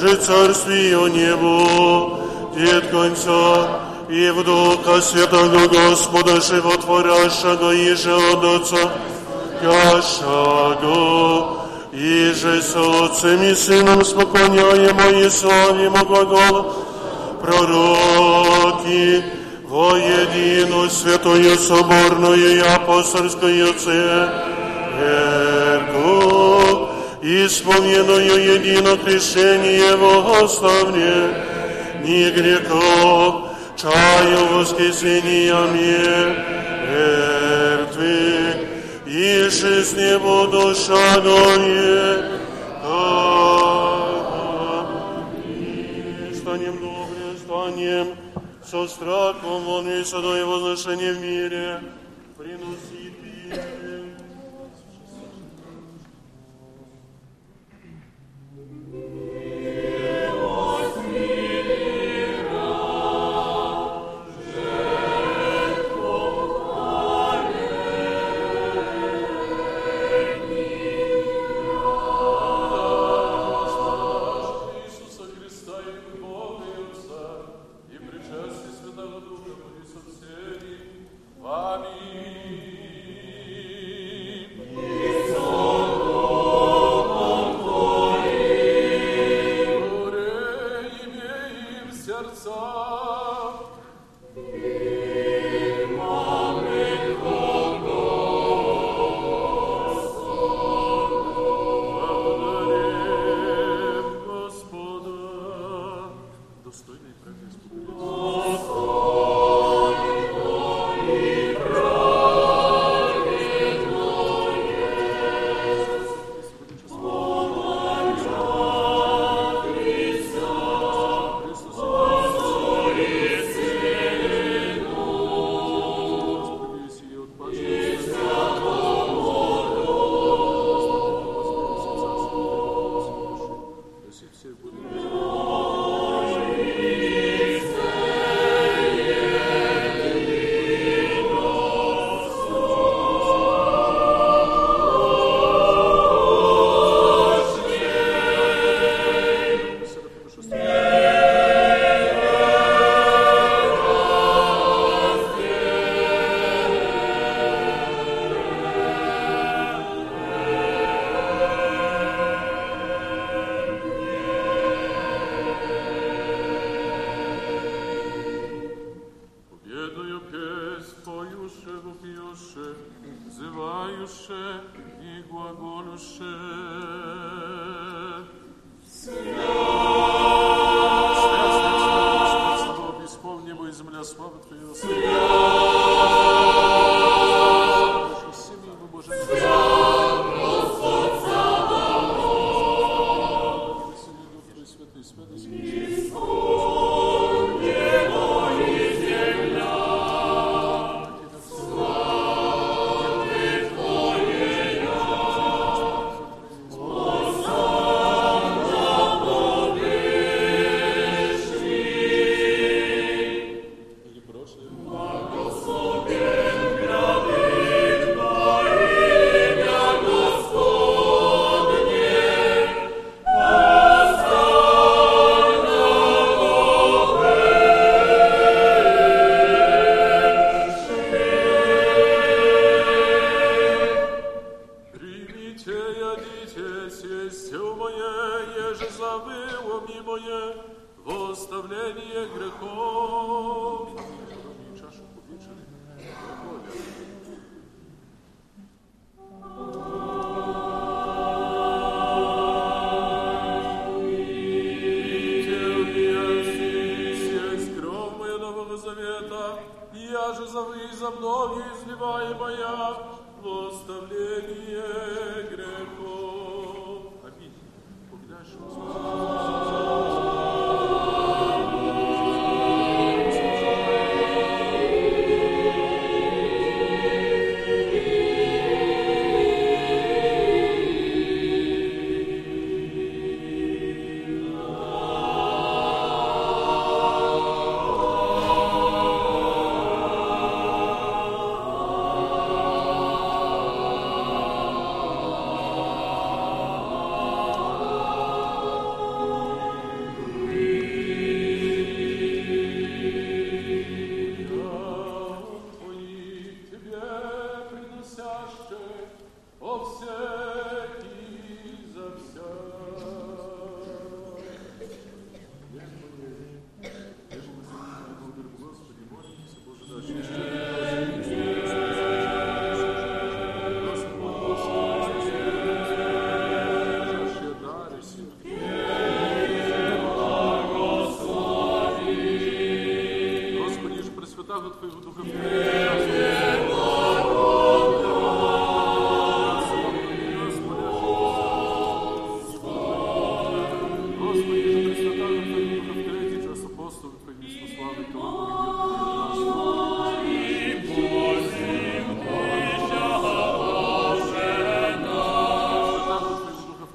же царствие небу, дед конца, и в Духа Святого Господа Животворящего, и же от Отца, Яшаго, и же с Отцем и Сыном споклоняемо и славимо глагола, пророки, во единую святую соборную и апостольскую церковь, исполненную едино крещение во оставление ни грехов, чаю воскресения мертвых, и жизни буду шагое, станем добрым, станем со страхом, вон и садой возношение в мире, приносит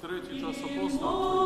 Третий час апостолов.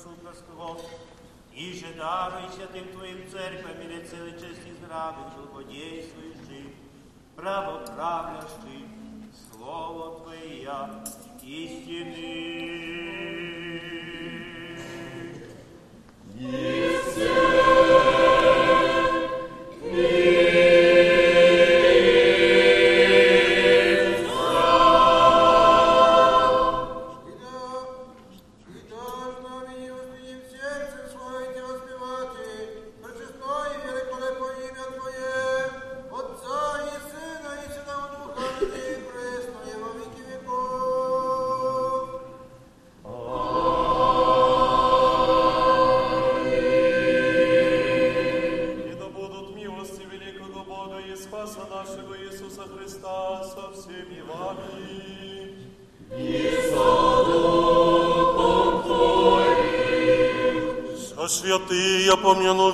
епископа Сухарского, и же даруй святым Твоим церковь мире целый честь и здравых, долгодействующих, правоправлящих, Слово Твоя истины. И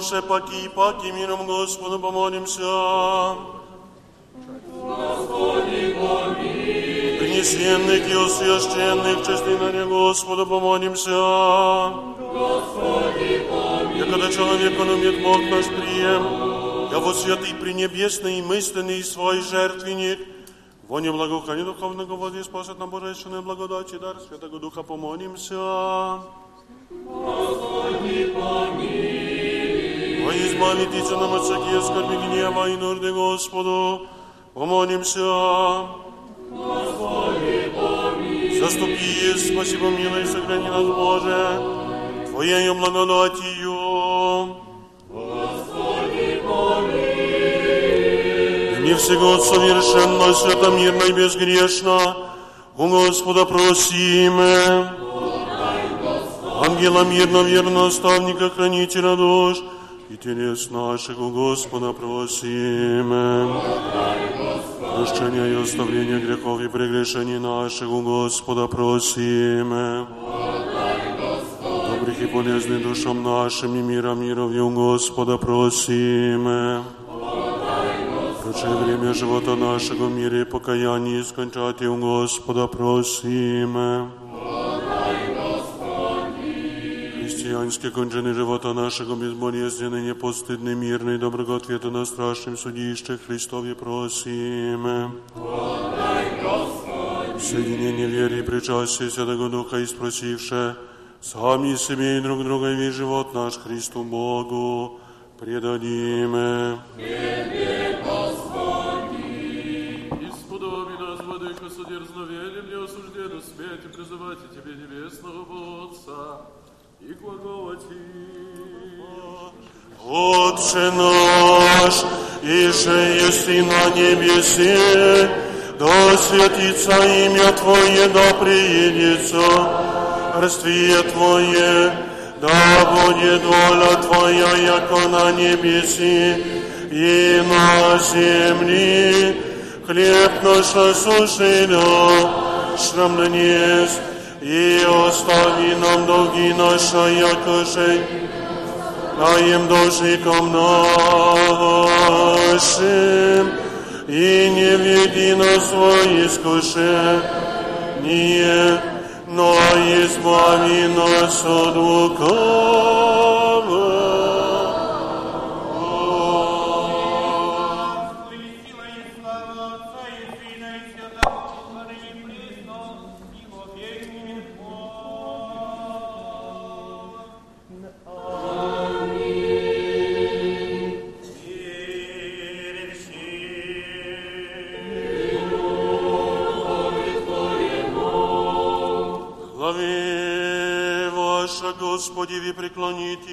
Помянувшие паки, паки, миром Господу помолимся. Принесенных и освященных, честный на Господу помолимся. Якогда человек он умеет Бог наш прием, я вот святый пренебесный, мысленный свой жертвенник, во неблагоухании духовного воды спасет нам божественную благодать и дар Святого Духа помолимся. Во избавитесь нам от всякие скорби, гнева и нужды Господу, помолимся. Заступи, спаси, помилуй, сохрани нас, Боже, Твоею благодатью. Не всего совершенно, святомирно и безгрешно, у Господа просим. Ангела мирно, верно, наставника, хранителя душ, и телес наших у Господа просим. Прощения и оставления грехов и прегрешений наших у Господа просим. Добрых и полезных душам нашим и мира миров и у Господа просим. Прочее время живота нашего в мире и покаянии скончать и у Господа просим. Христианский конченый живота нашего безболезненный, непостыдный, мирный, доброго ответа на страшном судище Христове просим. Соединение веры и причастия Святого Духа и спросивше, сами себе и друг друга весь живот наш Христу Богу предадим. Исподоби нас, Владыка, судерзновением не осуждену смерти, призывать и Тебе небесного Отца, и глаголать Отче наш, иже еси на небесе, да святится имя Твое, да приедется Царствие Твое, да будет воля Твоя, яко на небеси и на земли. Хлеб наш насущный нам днес, и остави нам долги наши, яко же даем должникам нашим, и не веди нас во искушение, но избави нас от лукавого. Господи, ви преклоните.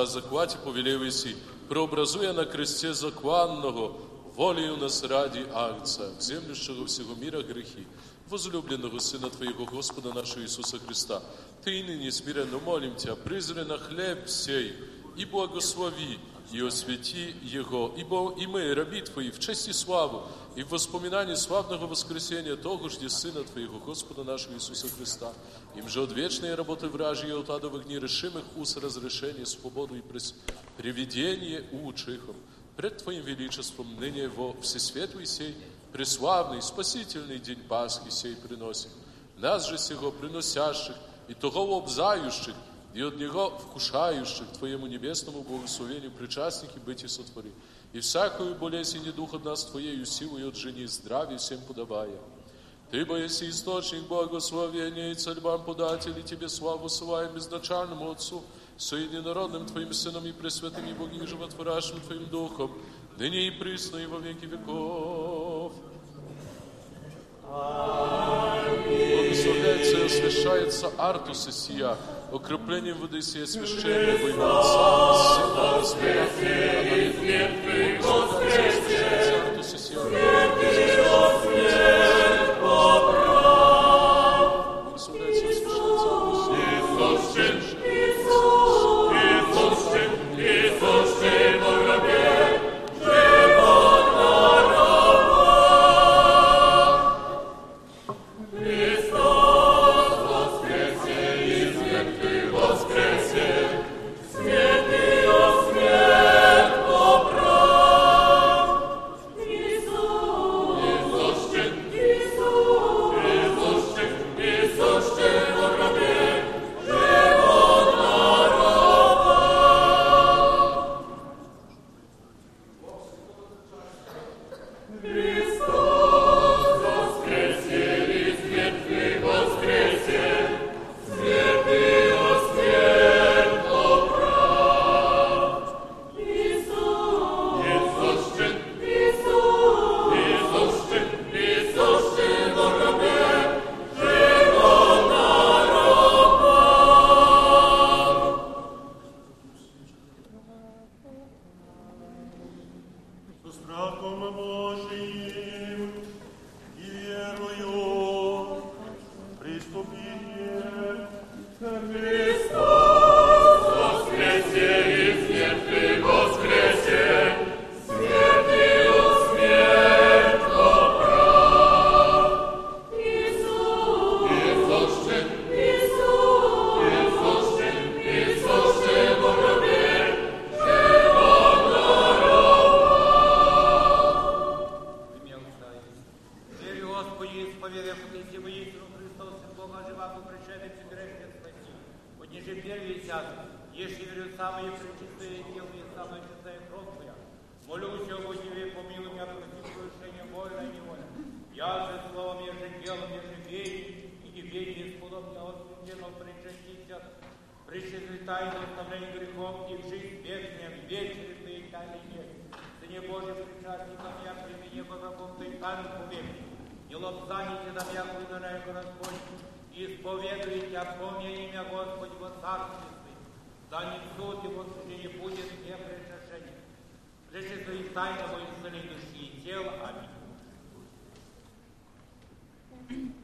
Агнца захваті повелів Ісі, преобразує на кресте законного, волею нас ради Агнца, землющего всего мира грехи, возлюбленного Сына Твоего, Господа нашего Иисуса Христа. Ты и ныне смиренно молим Тебя, призри на хлеб сей, и благослови, и освети Его, ибо и мы, раби Твои, в честь и славу, и в воспоминании славного воскресения того жди Сына Твоего, Господа нашего Иисуса Христа. Им же от вечной работы вражьей, от адовых нерешимых уз разрешение, свободу и прес- приведение учихом. Пред Твоим величеством ныне во всесветлый сей, преславный, спасительный день Пасхи сей приносим. Нас же сего приносящих и того обзающих, и от Него вкушающих Твоему небесному благословению причастники быть и сотвори. И всякую болезнь и недух от нас Твоею силой от жени здравие всем подавая. Ты, бояси источник благословения и царьбам податель, и Тебе славу ссылаем безначальному Отцу, со единородным Твоим Сыном и Пресвятым и Богим животворящим Твоим Духом, ныне и присно и во веки веков. Благословляется и освящается Артус и сия, Okropleniem wody jest świeszczenie wojewódca, syna, zbiera, a najpierw, a najpierw, a najpierw, a najpierw, a najpierw, причастником я примени по рабом Ты тайну повек. Не лобзаните на всякую нарegu Господь, и исповедуйте, помни имя Господь во. Да не его не будет не причащение. Причастный и тайно во исцеление души и тела. Аминь.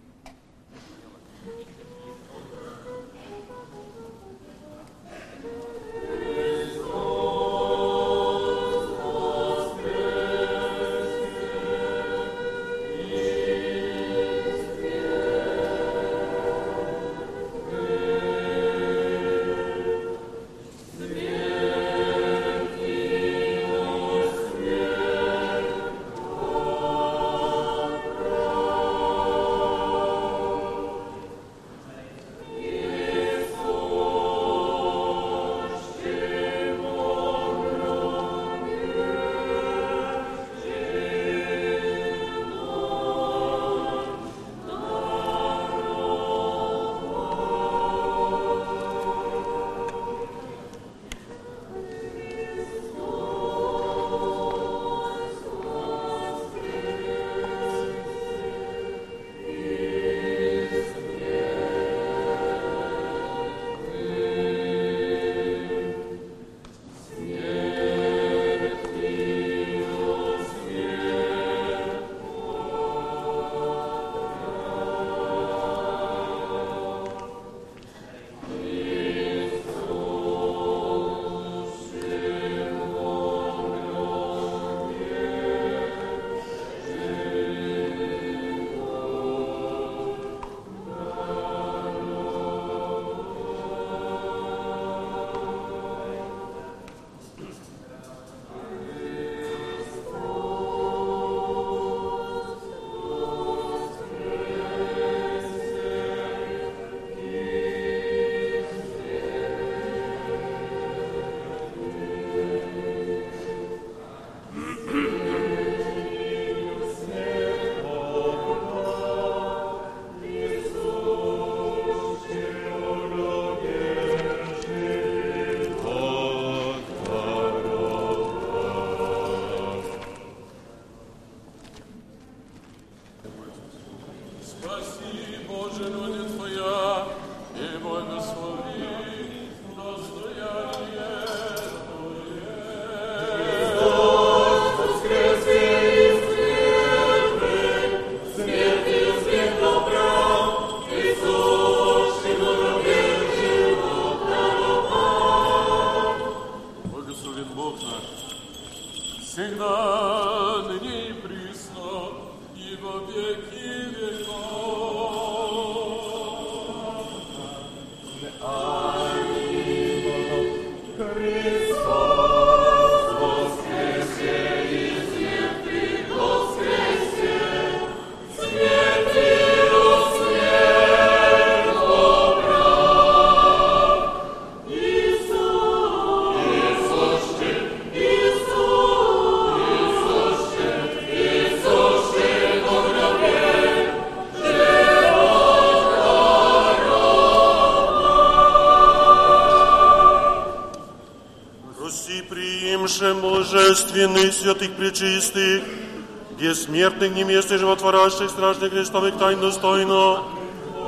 святых, святых пречистых, где смертных, не место животворящих, страшных, крестовых тайн достойно.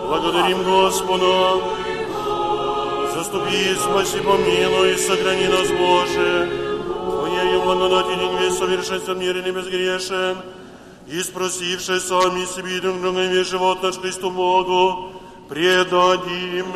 Благодарим Господа. Заступи, спаси, помилуй, сохрани нас, Боже. Твоею благодатью весь совершенством мирен и безгрешен. И спросивши сами себе друг друга весь живот наш Христу Богу, предадим.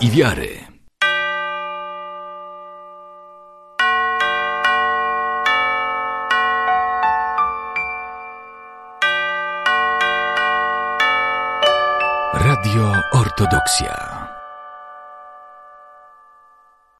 i wiary.